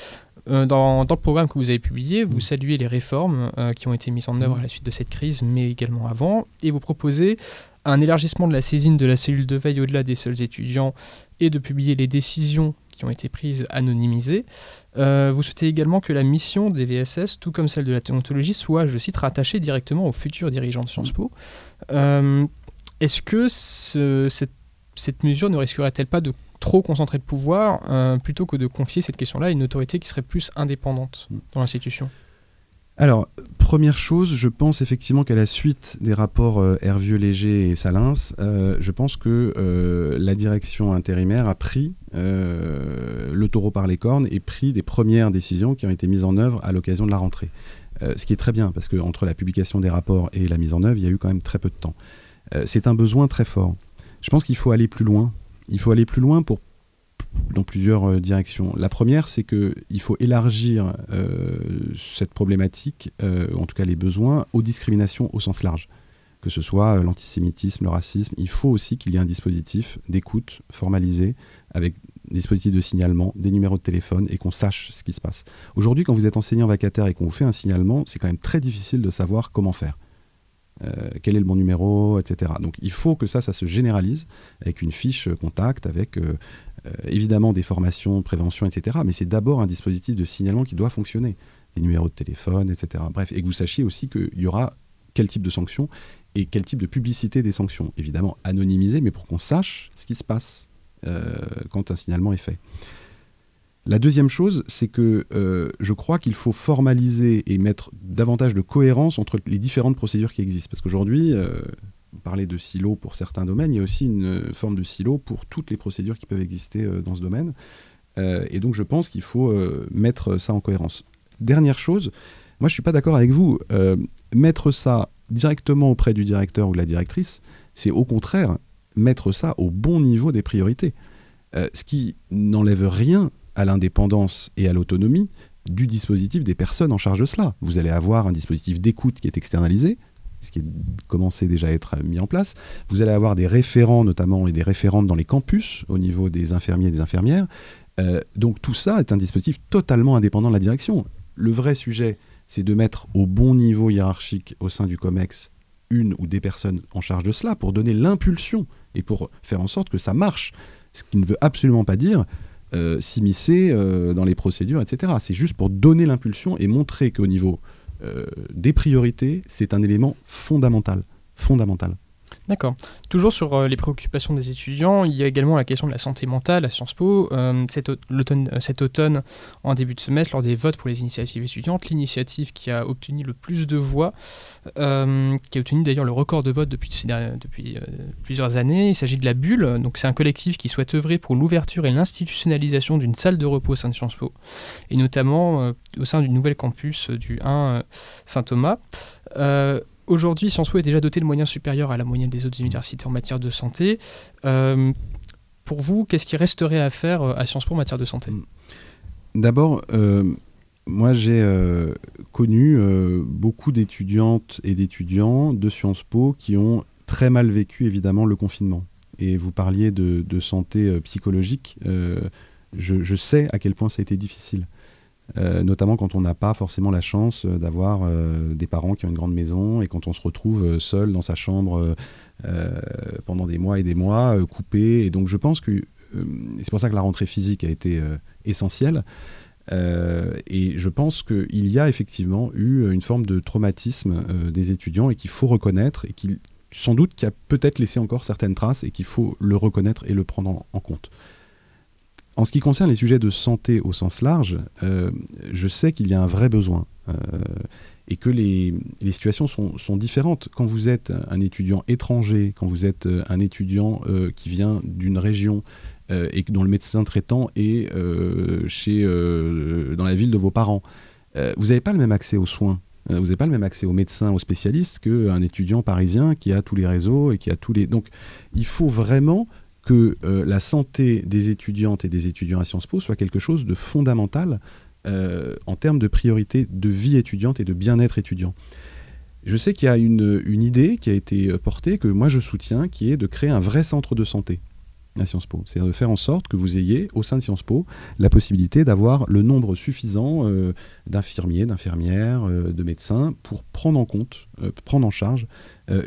Euh, dans, dans le programme que vous avez publié, vous Mm. saluez les réformes euh, qui ont été mises en œuvre Mm. à la suite de cette crise, mais également avant, et vous proposez un élargissement de la saisine de la cellule de veille au-delà des seuls étudiants et de publier les décisions qui ont été prises anonymisées. Euh, vous souhaitez également que la mission des VSS, tout comme celle de la déontologie, soit, je cite, rattachée directement aux futurs dirigeants de Sciences Po. Euh, Est-ce que ce- cette, cette mesure ne risquerait-elle pas de trop concentrer le pouvoir euh, plutôt que de confier cette question-là à une autorité qui serait plus indépendante dans l'institution Alors, première chose, je pense effectivement qu'à la suite des rapports euh, Hervieux-Léger et Salins, euh, je pense que euh, la direction intérimaire a pris le taureau par les cornes et pris des premières décisions qui ont été mises en œuvre à l'occasion de la rentrée. Ce qui est très bien, parce qu'entre la publication des rapports et la mise en œuvre, il y a eu quand même très peu de temps. C'est un besoin très fort. Je pense qu'il faut aller plus loin. Il faut aller plus loin pour dans plusieurs euh, directions. La première, c'est qu'il faut élargir euh, cette problématique, euh, en tout cas les besoins, aux discriminations au sens large. Que ce soit l'antisémitisme, le racisme, il faut aussi qu'il y ait un dispositif d'écoute formalisé avec des dispositifs de signalement, des numéros de téléphone et qu'on sache ce qui se passe. Aujourd'hui, quand vous êtes enseignant vacataire et qu'on vous fait un signalement, c'est quand même très difficile de savoir comment faire. Euh, quel est le bon numéro, etc. Donc il faut que ça, ça se généralise avec une fiche contact, avec euh, euh, évidemment des formations, prévention, etc. Mais c'est d'abord un dispositif de signalement qui doit fonctionner. Des numéros de téléphone, etc. Bref, et que vous sachiez aussi qu'il y aura quel type de sanctions et quel type de publicité des sanctions. Évidemment anonymisé, mais pour qu'on sache ce qui se passe quand un signalement est fait. La deuxième chose, c'est que euh, je crois qu'il faut formaliser et mettre davantage de cohérence entre les différentes procédures qui existent. Parce qu'aujourd'hui, euh, parlait de silo pour certains domaines, il y a aussi une forme de silo pour toutes les procédures qui peuvent exister euh, dans ce domaine. Et donc je pense qu'il faut mettre ça en cohérence. Dernière chose, moi je suis pas d'accord avec vous. Mettre ça directement auprès du directeur ou de la directrice, c'est au contraire mettre ça au bon niveau des priorités. Ce qui n'enlève rien à l'indépendance et à l'autonomie du dispositif des personnes en charge de cela. Vous allez avoir un dispositif d'écoute qui est externalisé, ce qui commencé déjà à être mis en place. Vous allez avoir des référents notamment et des référentes dans les campus au niveau des infirmiers et des infirmières. Euh, donc tout ça est un dispositif totalement indépendant de la direction. Le vrai sujet, c'est de mettre au bon niveau hiérarchique au sein du COMEX une ou des personnes en charge de cela pour donner l'impulsion et pour faire en sorte que ça marche. Ce qui ne veut absolument pas dire euh, s'immiscer euh, dans les procédures, etc. C'est juste pour donner l'impulsion et montrer qu'au niveau euh, des priorités, c'est un élément fondamental. Fondamental. D'accord. Toujours sur euh, les préoccupations des étudiants, il y a également la question de la santé mentale à Sciences Po. Euh, cet, automne, euh, cet, automne, en début de semestre, lors des votes pour les initiatives étudiantes, l'initiative qui a obtenu le plus de voix, qui a obtenu d'ailleurs le record de vote depuis, depuis plusieurs années, il s'agit de la Bulle. Donc c'est un collectif qui souhaite œuvrer pour l'ouverture et l'institutionnalisation d'une salle de repos au sein de Sciences Po, et notamment au sein du nouvel campus du 1 Saint-Thomas. Aujourd'hui, Sciences Po est déjà doté de moyens supérieurs à la moyenne des autres universités en matière de santé. Euh, pour vous, qu'est-ce qui resterait à faire euh, à Sciences Po en matière de santé? Mm. D'abord, euh, moi j'ai connu beaucoup d'étudiantes et d'étudiants de Sciences Po qui ont très mal vécu évidemment le confinement. Et vous parliez de, santé psychologique. Je, je, sais à quel point ça a été difficile. Euh, notamment quand on n'a pas forcément la chance euh, d'avoir euh, des parents qui ont une grande maison et quand on se retrouve seul dans sa chambre pendant des mois et des mois, coupé. Et donc je pense que c'est pour ça que la rentrée physique a été essentielle. et je pense qu'il y a effectivement eu une forme de traumatisme des étudiants et qu'il faut reconnaître et qui sans doute qui a peut-être laissé encore certaines traces et qu'il faut le reconnaître et le prendre en compte. En ce qui concerne les sujets de santé au sens large, euh, je sais qu'il y a un vrai besoin euh, et que les, situations sont, différentes. Quand vous êtes un étudiant étranger, quand vous êtes un étudiant euh, qui vient d'une région et dont le médecin traitant est chez, dans la ville de vos parents, vous n'avez pas le même accès aux soins. Vous n'avez pas le même accès aux médecins, aux spécialistes qu'un étudiant parisien qui a tous les réseaux et qui a tous les. Donc, il faut vraiment que euh, la santé des étudiantes et des étudiants à Sciences Po soit quelque chose de fondamental euh, en termes de priorité de vie étudiante et de bien-être étudiant. Je sais qu'il y a une, idée qui a été euh, portée, que moi je soutiens, qui est de créer un vrai centre de santé à Sciences Po. C'est-à-dire de faire en sorte que vous ayez au sein de Sciences Po la possibilité d'avoir le nombre suffisant euh, d'infirmiers, d'infirmières, euh, de médecins pour prendre en compte, euh, prendre en charge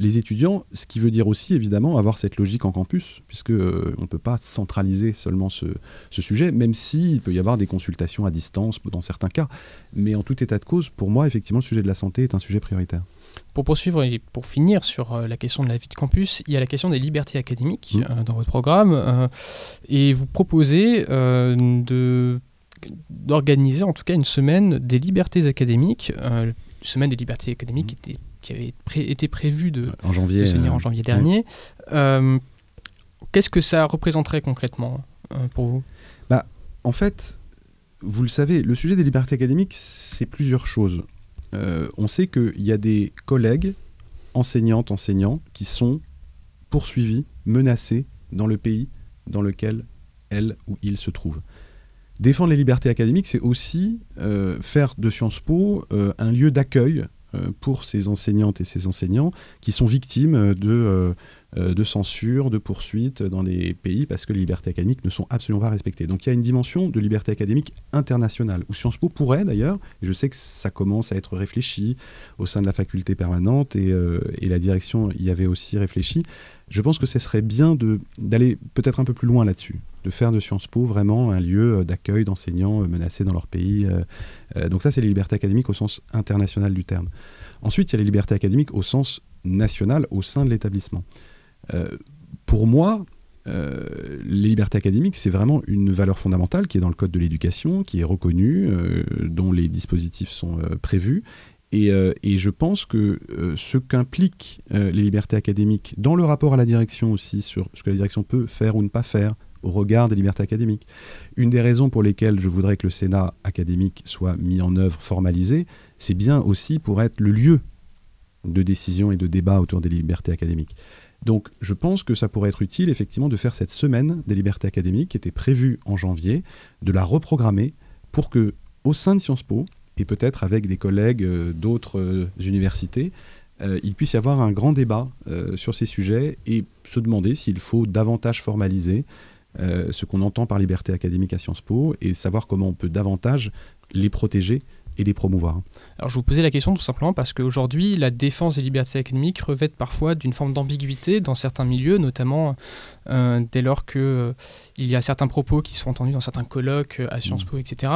les étudiants, ce qui veut dire aussi évidemment avoir cette logique en campus, puisque on ne peut pas centraliser seulement ce, ce sujet, même s'il peut y avoir des consultations à distance dans certains cas. Mais en tout état de cause, pour moi, effectivement, le sujet de la santé est un sujet prioritaire. Pour poursuivre et pour finir sur euh, la question de la vie de campus, il y a la question des libertés académiques mmh. euh, dans votre programme. Euh, et vous proposez de d'organiser en tout cas une semaine des libertés académiques, une semaine des libertés académiques mmh. qui, qui avait été prévue de, en janvier, se en janvier dernier. Qu'est-ce que ça représenterait concrètement pour vous? Bah, En fait, vous le savez, le sujet des libertés académiques, c'est plusieurs choses. Euh, on sait qu'il y a des collègues, enseignantes, enseignants, qui sont poursuivis, menacés dans le pays dans lequel elles ou ils se trouvent. Défendre les libertés académiques, c'est aussi euh, faire de Sciences Po euh, un lieu d'accueil pour ces enseignantes et ces enseignants qui sont victimes de de censure, de poursuite dans les pays parce que les libertés académiques ne sont absolument pas respectées. Donc il y a une dimension de liberté académique internationale, où Sciences Po pourrait d'ailleurs, et je sais que ça commence à être réfléchi au sein de la faculté permanente, et, euh, la direction y avait aussi réfléchi, je pense que ce serait bien d'aller peut-être un peu plus loin là-dessus, de faire de Sciences Po vraiment un lieu d'accueil d'enseignants menacés dans leur pays. Euh, donc ça, c'est les libertés académiques au sens international du terme. Ensuite, il y a les libertés académiques au sens national au sein de l'établissement. Euh, pour moi, euh, les libertés académiques, c'est vraiment une valeur fondamentale qui est dans le Code de l'éducation, qui est reconnue, euh, dont les dispositifs sont prévus. Et, je pense que ce qu'impliquent les libertés académiques, dans le rapport à la direction aussi, sur ce que la direction peut faire ou ne pas faire au regard des libertés académiques, une des raisons pour lesquelles je voudrais que le Sénat académique soit mis en œuvre, formalisé, c'est bien aussi pour être le lieu de décision et de débat autour des libertés académiques. Donc je pense que ça pourrait être utile effectivement de faire cette semaine des libertés académiques qui était prévue en janvier, de la reprogrammer pour que au sein de Sciences Po, et peut-être avec des collègues euh, d'autres euh, universités, euh, il puisse y avoir un grand débat sur ces sujets et se demander s'il faut davantage formaliser ce qu'on entend par liberté académique à Sciences Po et savoir comment on peut davantage les protéger et les promouvoir. Alors je vous posais la question tout simplement parce qu'aujourd'hui, la défense des libertés académiques revêt parfois d'une forme d'ambiguïté dans certains milieux, notamment euh, dès lors qu'il euh, il y a certains propos qui sont entendus dans certains colloques euh, à Sciences mm. Po, etc.,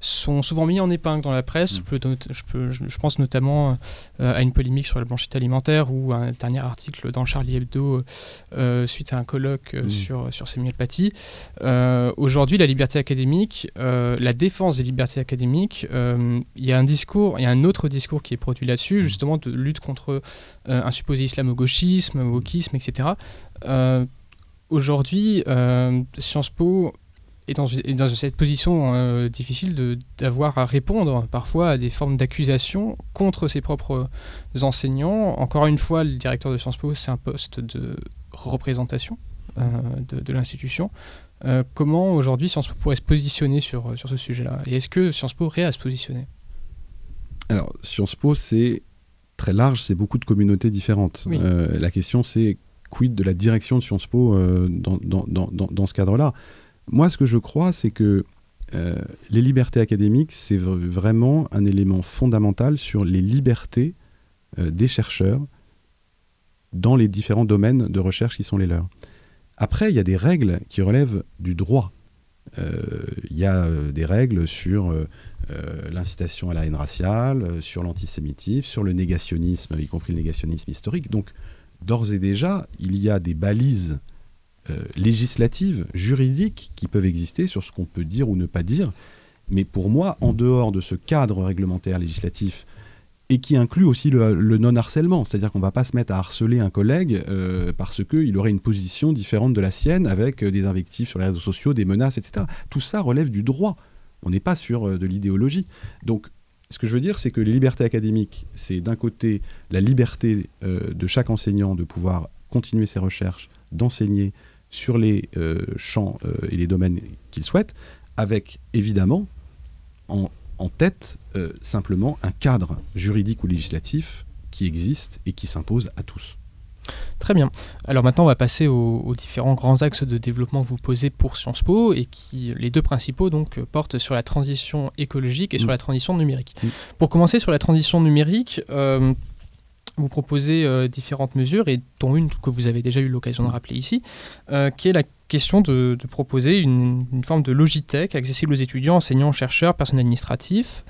sont souvent mis en épingle dans la presse. Mm. Je, je, pense notamment à une polémique sur la blanchité alimentaire ou un dernier article dans Charlie Hebdo suite à un colloque mm. sur, sur Samuel Paty. Aujourd'hui, la liberté académique, la défense des libertés académiques, il y a un discours, il y a un autre discours qui est produit là-dessus, justement de lutte contre un supposé islamo-gauchisme, wokisme, etc aujourd'hui, euh, Sciences Po est dans, dans cette position euh, difficile d'avoir à répondre parfois à des formes d'accusation contre ses propres enseignants. Encore une fois, le directeur de Sciences Po, c'est un poste de représentation euh, de, l'institution. comment aujourd'hui Sciences Po pourrait se positionner sur, sur ce sujet-là? Et est-ce que Sciences Po aurait à se positionner? Alors, Sciences Po, c'est très large, c'est beaucoup de communautés différentes. la question, c'est quid de la direction de Sciences Po euh, dans, ce cadre-là? Moi, ce que je crois, c'est que euh, les libertés académiques, c'est vraiment un élément fondamental sur les libertés euh, des chercheurs dans les différents domaines de recherche qui sont les leurs. Après, il y a des règles qui relèvent du droit. Il y a des règles sur l'incitation à la haine raciale, sur l'antisémitisme, sur le négationnisme, y compris le négationnisme historique. Donc, d'ores et déjà, il y a des balises euh, législatives, juridiques, qui peuvent exister sur ce qu'on peut dire ou ne pas dire. Mais pour moi, en dehors de ce cadre réglementaire législatif, et qui inclut aussi le, non-harcèlement, c'est-à-dire qu'on ne va pas se mettre à harceler un collègue euh, parce qu'il aurait une position différente de la sienne, avec euh, des invectives sur les réseaux sociaux, des menaces, etc. Tout ça relève du droit. On n'est pas sur de l'idéologie. Donc ce que je veux dire, c'est que les libertés académiques, c'est d'un côté la liberté euh, de chaque enseignant de pouvoir continuer ses recherches, d'enseigner sur les euh, champs euh, et les domaines qu'il souhaite, avec évidemment en, en tête simplement un cadre juridique ou législatif qui existe et qui s'impose à tous. Très bien. Alors maintenant, on va passer aux, différents grands axes de développement que vous posez pour Sciences Po et qui, les deux principaux, donc, portent sur la transition écologique et sur mm. la transition numérique. Mm. Pour commencer sur la transition numérique, euh, vous proposez euh, différentes mesures, et dont une que vous avez déjà eu l'occasion de rappeler ici, euh, qui est la question de, proposer une, forme de logitech accessible aux étudiants, enseignants, chercheurs, personnels administratifs,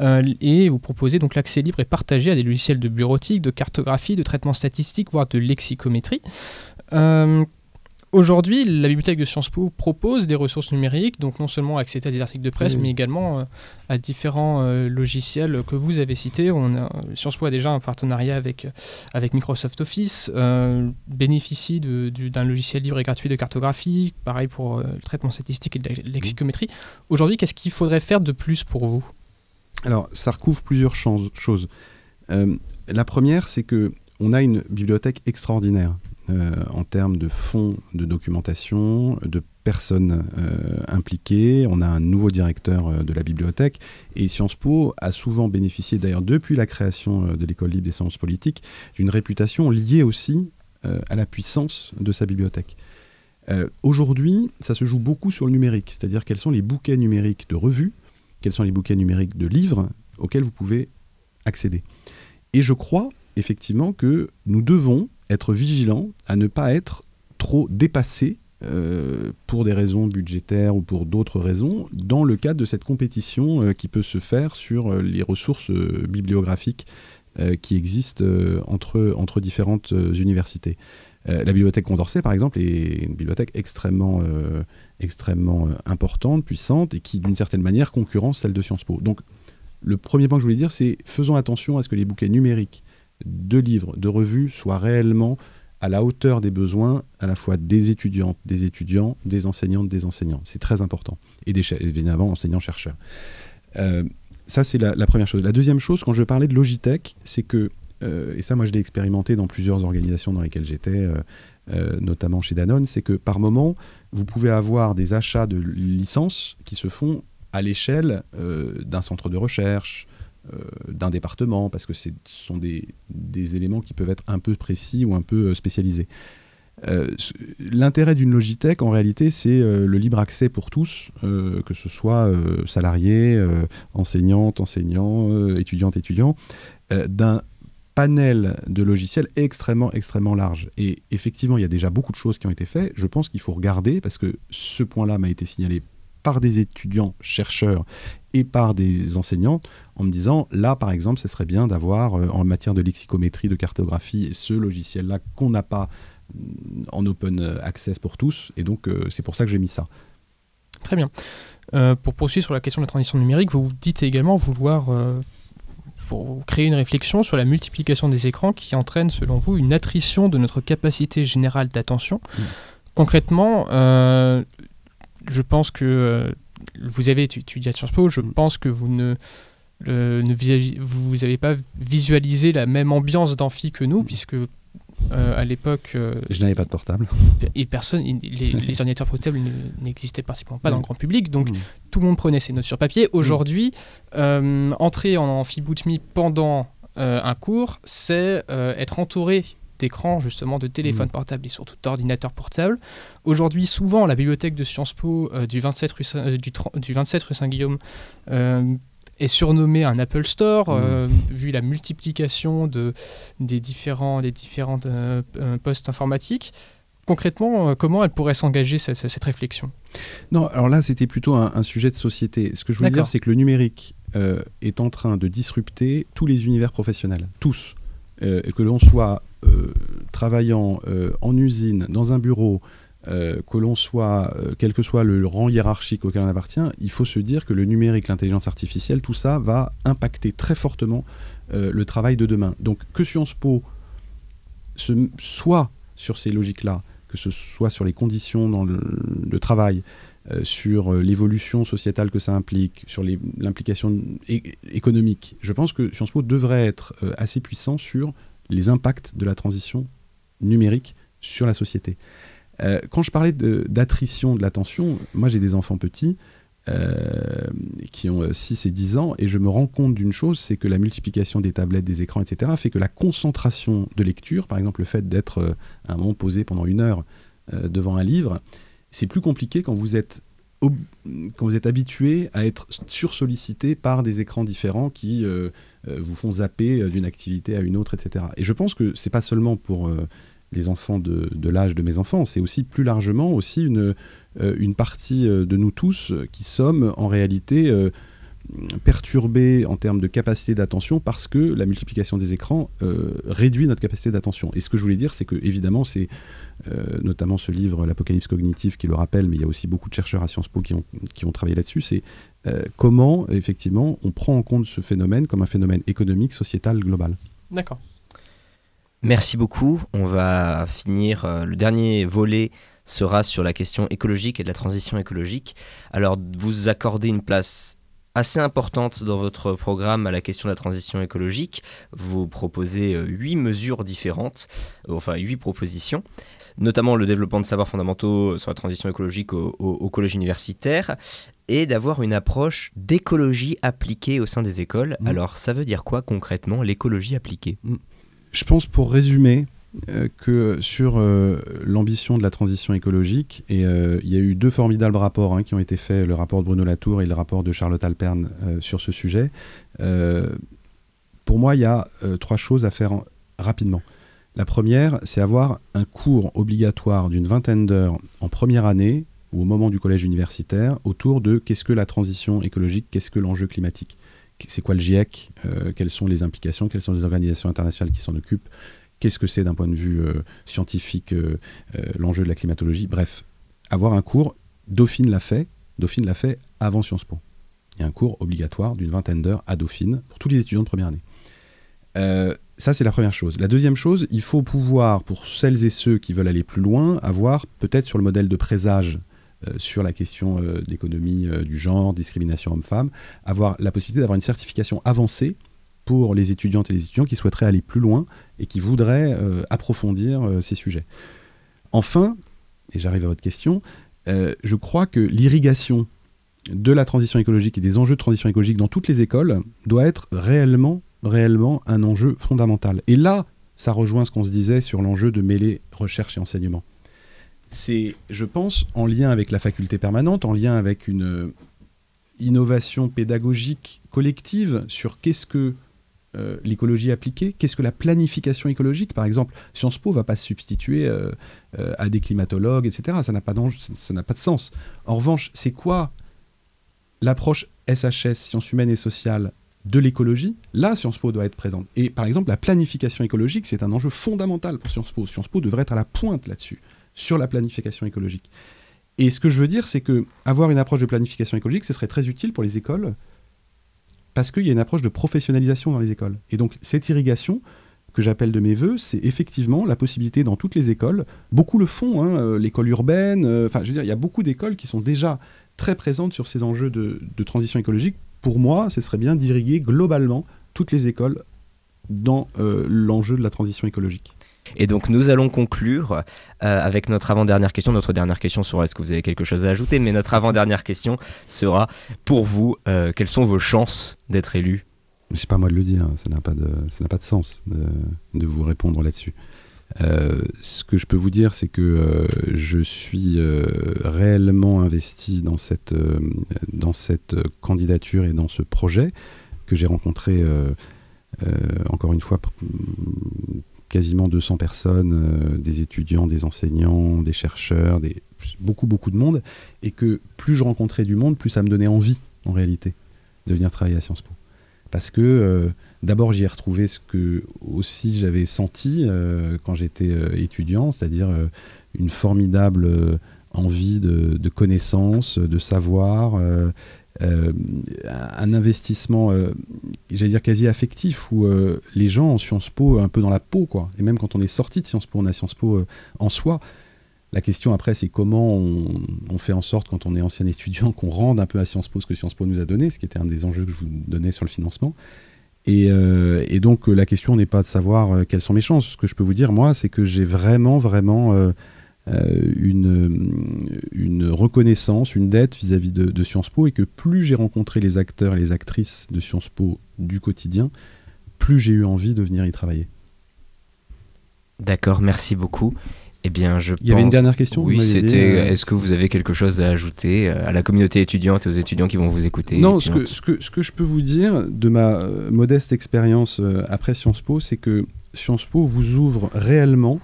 euh, et vous proposez donc l'accès libre et partagé à des logiciels de bureautique, de cartographie, de traitement statistique, voire de lexicométrie. Aujourd'hui, la bibliothèque de Sciences Po propose des ressources numériques, donc non seulement accéder à des articles de presse, mais également euh, à différents euh, logiciels que vous avez cités. On a, Sciences Po a déjà un partenariat avec, avec Microsoft Office, euh, bénéficie d'un logiciel libre et gratuit de cartographie, pareil pour le traitement statistique et de la lexicométrie. Aujourd'hui, qu'est-ce qu'il faudrait faire de plus pour vous? Alors, ça recouvre plusieurs choses. la première, c'est que on a une bibliothèque extraordinaire. Euh, en termes de fonds de documentation, de personnes euh, impliquées. On a un nouveau directeur euh, de la bibliothèque. Et Sciences Po a souvent bénéficié, d'ailleurs depuis la création de l'école libre des sciences politiques, d'une réputation liée aussi à la puissance de sa bibliothèque. Aujourd'hui, ça se joue beaucoup sur le numérique, c'est-à-dire quels sont les bouquets numériques de revues, quels sont les bouquets numériques de livres auxquels vous pouvez accéder. Et je crois effectivement que nous devons être vigilant à ne pas être trop dépassé euh, pour des raisons budgétaires ou pour d'autres raisons, dans le cadre de cette compétition euh, qui peut se faire sur euh, les ressources bibliographiques qui existent entre, entre différentes universités. la bibliothèque Condorcet, par exemple, est une bibliothèque extrêmement, extrêmement importante, puissante, et qui, d'une certaine manière, concurrence celle de Sciences Po. Donc, le premier point que je voulais dire, c'est faisons attention à ce que les bouquets numériques de livres, de revues soient réellement à la hauteur des besoins à la fois des étudiantes, des étudiants, des enseignantes, des enseignants. C'est très important. Et des évidemment enseignants-chercheurs. Euh, ça, c'est la, première chose. La deuxième chose, quand je parlais de Logitech, c'est que, euh, et ça, moi, je l'ai expérimenté dans plusieurs organisations dans lesquelles j'étais, euh, notamment chez Danone, c'est que par moment, vous pouvez avoir des achats de licences qui se font à l'échelle d'un centre de recherche, d'un département, parce que ce sont des, éléments qui peuvent être un peu précis ou un peu euh, spécialisés. L'intérêt d'une Logitech, en réalité, c'est le libre accès pour tous, que ce soit salariés, enseignantes, enseignants, étudiantes, étudiants, d'un panel de logiciels extrêmement, extrêmement large. Et effectivement, il y a déjà beaucoup de choses qui ont été faites. Je pense qu'il faut regarder, parce que ce point-là m'a été signalé par des étudiants, chercheurs et par des enseignantes, en me disant, là, par exemple, ce serait bien d'avoir, euh, en matière de lexicométrie, de cartographie, ce logiciel-là qu'on n'a pas mm, en open access pour tous. Et donc, euh, c'est pour ça que j'ai mis ça. Très bien. Euh, pour poursuivre sur la question de la transition numérique, vous dites également vouloir pour créer une réflexion sur la multiplication des écrans qui entraîne, selon vous, une attrition de notre capacité générale d'attention. Mm. Concrètement, euh, je pense que euh, vous avez étudié à Sciences Po, je mm. pense que vous ne, ne vous n'avez pas visualisé la même ambiance d'amphi que nous, mm. puisque euh, à l'époque. Euh, je n'avais pas de portable. Et personne, les, ordinateurs portables n'existaient pratiquement pas dans le grand public, donc tout le monde prenait ses notes sur papier. Aujourd'hui, entrer en amphibootme pendant un cours, c'est être entouré d'écrans, justement, de téléphones portables et surtout d'ordinateurs portables. Aujourd'hui, souvent, la bibliothèque de Sciences Po du 27 rue, du, du 27 rue Saint-Guillaume est surnommé un Apple Store, mmh. euh, vu la multiplication de, des différents, des différentes euh, euh, postes informatiques. Concrètement, comment elle pourrait s'engager cette, réflexion? Non, alors là, c'était plutôt un, sujet de société. Ce que je voulais dire, c'est que le numérique est en train de disrupter tous les univers professionnels, tous. que l'on soit travaillant en usine, dans un bureau, euh, que l'on soit, euh, quel que soit le rang hiérarchique auquel on appartient, il faut se dire que le numérique, l'intelligence artificielle, tout ça va impacter très fortement euh, le travail de demain. Donc que Sciences Po soit sur ces logiques-là, que ce soit sur les conditions dans le, travail, sur l'évolution sociétale que ça implique, sur l'implication économique, je pense que Sciences Po devrait être assez puissant sur les impacts de la transition numérique sur la société. Euh, quand je parlais d'attrition de, l'attention, moi j'ai des enfants petits euh, qui ont 6 euh, et 10 ans et je me rends compte d'une chose, c'est que la multiplication des tablettes, des écrans, etc. fait que la concentration de lecture, par exemple le fait d'être à un moment posé pendant une heure devant un livre, c'est plus compliqué quand vous êtes quand vous êtes habitué à être sursollicité par des écrans différents qui vous font zapper d'une activité à une autre, etc. Et je pense que c'est pas seulement pour les enfants de, l'âge de mes enfants, c'est aussi plus largement aussi une, euh, une partie euh, de nous tous qui sommes en réalité euh, perturbés en termes de capacité d'attention parce que la multiplication des écrans réduit notre capacité d'attention. Et ce que je voulais dire, c'est que évidemment, c'est notamment ce livre, L'Apocalypse cognitive, qui le rappelle, mais il y a aussi beaucoup de chercheurs à Sciences Po qui ont, qui ont travaillé là-dessus, c'est comment, effectivement, on prend en compte ce phénomène comme un phénomène économique, sociétal, global. D'accord. Merci beaucoup. On va finir. Euh, le dernier volet sera sur la question écologique et de la transition écologique. Alors, vous accordez une place assez importante dans votre programme à la question de la transition écologique. Vous proposez euh, huit mesures différentes, euh, enfin huit propositions, notamment le développement de savoirs fondamentaux sur la transition écologique au, collège universitaire et d'avoir une approche d'écologie appliquée au sein des écoles. Mmh. Alors, ça veut dire quoi concrètement l'écologie appliquée? Mmh je pense pour résumer que sur euh, l'ambition de la transition écologique, et euh, il y a eu deux formidables rapports hein, qui ont été faits, le rapport de Bruno Latour et le rapport de Charlotte Alperne sur ce sujet. pour moi, il y a trois choses à faire rapidement. La première, c'est avoir un cours obligatoire d'une vingtaine d'heures en première année ou au moment du collège universitaire autour de qu'est-ce que la transition écologique, qu'est-ce que l'enjeu climatique c'est quoi le GIEC, euh, quelles sont les implications, quelles sont les organisations internationales qui s'en occupent, qu'est-ce que c'est d'un point de vue euh, scientifique euh, l'enjeu de la climatologie? Bref, avoir un cours, Dauphine l'a fait, Dauphine l'a fait avant Sciences Po. Il y a un cours obligatoire d'une vingtaine d'heures à Dauphine pour tous les étudiants de première année. ça, c'est la première chose. La deuxième chose, il faut pouvoir, pour celles et ceux qui veulent aller plus loin, avoir peut-être sur le modèle de présage euh, sur la question euh, d'économie euh, du genre, discrimination homme-femme, avoir la possibilité d'avoir une certification avancée pour les étudiantes et les étudiants qui souhaiteraient aller plus loin et qui voudraient approfondir ces sujets. Enfin, et j'arrive à votre question, je crois que l'irrigation de la transition écologique et des enjeux de transition écologique dans toutes les écoles doit être réellement, réellement un enjeu fondamental. Et là, ça rejoint ce qu'on se disait sur l'enjeu de mêler recherche et enseignement. c'est, je pense, en lien avec la faculté permanente, en lien avec une euh, innovation pédagogique collective sur qu'est-ce que euh, l'écologie appliquée, qu'est-ce que la planification écologique. Par exemple, Sciences Po va pas se substituer euh, à des climatologues, etc. Ça n'a pas, ça n'a pas de sens. En revanche, c'est quoi l'approche SHS, sciences humaines et sociales, de l'écologie, là, Sciences Po doit être présente. Et par exemple, la planification écologique, c'est un enjeu fondamental pour Sciences Po. Sciences Po devrait être à la pointe là-dessus sur la planification écologique. Et ce que je veux dire, c'est que avoir une approche de planification écologique, ce serait très utile pour les écoles, parce qu'il y a une approche de professionnalisation dans les écoles. Et donc cette irrigation que j'appelle de mes voeux, c'est effectivement la possibilité dans toutes les écoles, beaucoup le font, hein, euh, l'école urbaine, euh, enfin je veux dire, il y a beaucoup d'écoles qui sont déjà très présentes sur ces enjeux de, transition écologique. Pour moi, ce serait bien d'irriguer globalement toutes les écoles dans euh, l'enjeu de la transition écologique. Et donc nous allons conclure euh, avec notre avant-dernière question. Notre dernière question sera est-ce que vous avez quelque chose à ajouter? Mais notre avant-dernière question sera pour vous, euh, quelles sont vos chances d'être élu? C'est pas moi de le dire, hein. ça n'a pas, de, ça pas de sens de, vous répondre là-dessus. Euh, ce que je peux vous dire, c'est que je suis réellement investi dans cette, dans cette candidature et dans ce projet que j'ai rencontré, encore une fois, quasiment 200 personnes, euh, des étudiants, des enseignants, des chercheurs, des, beaucoup, beaucoup de monde. Et que plus je rencontrais du monde, plus ça me donnait envie, en réalité, de venir travailler à Sciences Po. Parce que euh, d'abord, j'y ai retrouvé ce que aussi j'avais senti euh, quand j'étais étudiant, c'est-à-dire une formidable envie de, de, connaissance, de savoir, euh, un investissement, euh, j'allais dire quasi affectif, où euh, les gens en Sciences Po, un peu dans la peau, quoi. Et même quand on est sorti de Sciences Po, on a Sciences Po en soi. La question après, c'est comment on, fait en sorte, quand on est ancien étudiant, qu'on rende un peu à Sciences Po ce que Sciences Po nous a donné, ce qui était un des enjeux que je vous donnais sur le financement. Et, donc la question n'est pas de savoir quelles sont mes chances. Ce que je peux vous dire, moi, c'est que j'ai vraiment, vraiment une, une reconnaissance, une dette vis-à-vis de, Sciences Po, et que plus j'ai rencontré les acteurs et les actrices de Sciences Po du quotidien, plus j'ai eu envie de venir y travailler. D'accord, merci beaucoup. Eh bien, je Il y avait une dernière question Oui, c'était euh, est-ce que vous avez quelque chose à ajouter euh, à la communauté étudiante et aux étudiants qui vont vous écouter Non, ce que, ce, que, ce que je peux vous dire de ma modeste expérience après Sciences Po, c'est que Sciences Po vous ouvre réellement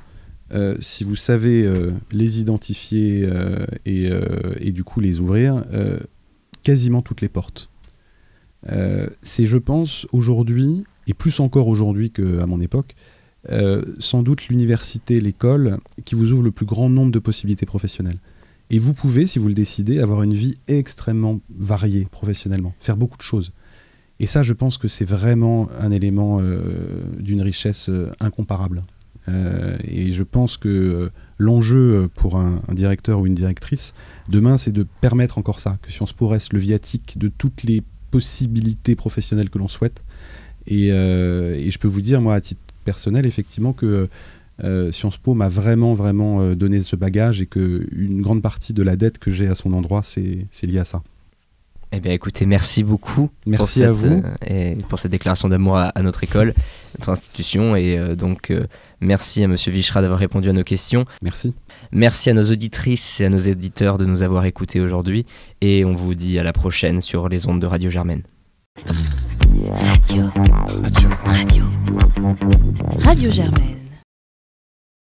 euh, si vous savez euh, les identifier euh, et, du coup les ouvrir, quasiment toutes les portes. c'est, je pense, aujourd'hui, et plus encore aujourd'hui qu'à mon époque, sans doute l'université, l'école, qui vous ouvre le plus grand nombre de possibilités professionnelles. Et vous pouvez, si vous le décidez, avoir une vie extrêmement variée professionnellement, faire beaucoup de choses. Et ça, je pense que c'est vraiment un élément d'une richesse incomparable. Euh, et je pense que euh, l'enjeu pour un, directeur ou une directrice demain, c'est de permettre encore ça, que Sciences Po reste le viatique de toutes les possibilités professionnelles que l'on souhaite. Et, euh, et, je peux vous dire, moi, à titre personnel, effectivement, que Sciences Po m'a vraiment, vraiment donné ce bagage et qu'une grande partie de la dette que j'ai à son endroit, c'est lié à ça. Eh bien, écoutez, merci beaucoup. Merci à vous. Euh, et pour cette déclaration d'amour à, notre école, notre institution. Et euh, donc, euh, merci à Monsieur Vichra d'avoir répondu à nos questions. Merci. Merci à nos auditrices et à nos éditeurs de nous avoir écoutés aujourd'hui. Et on vous dit à la prochaine sur les ondes de Radio Germaine. Radio. Radio. Radio. Radio Germaine.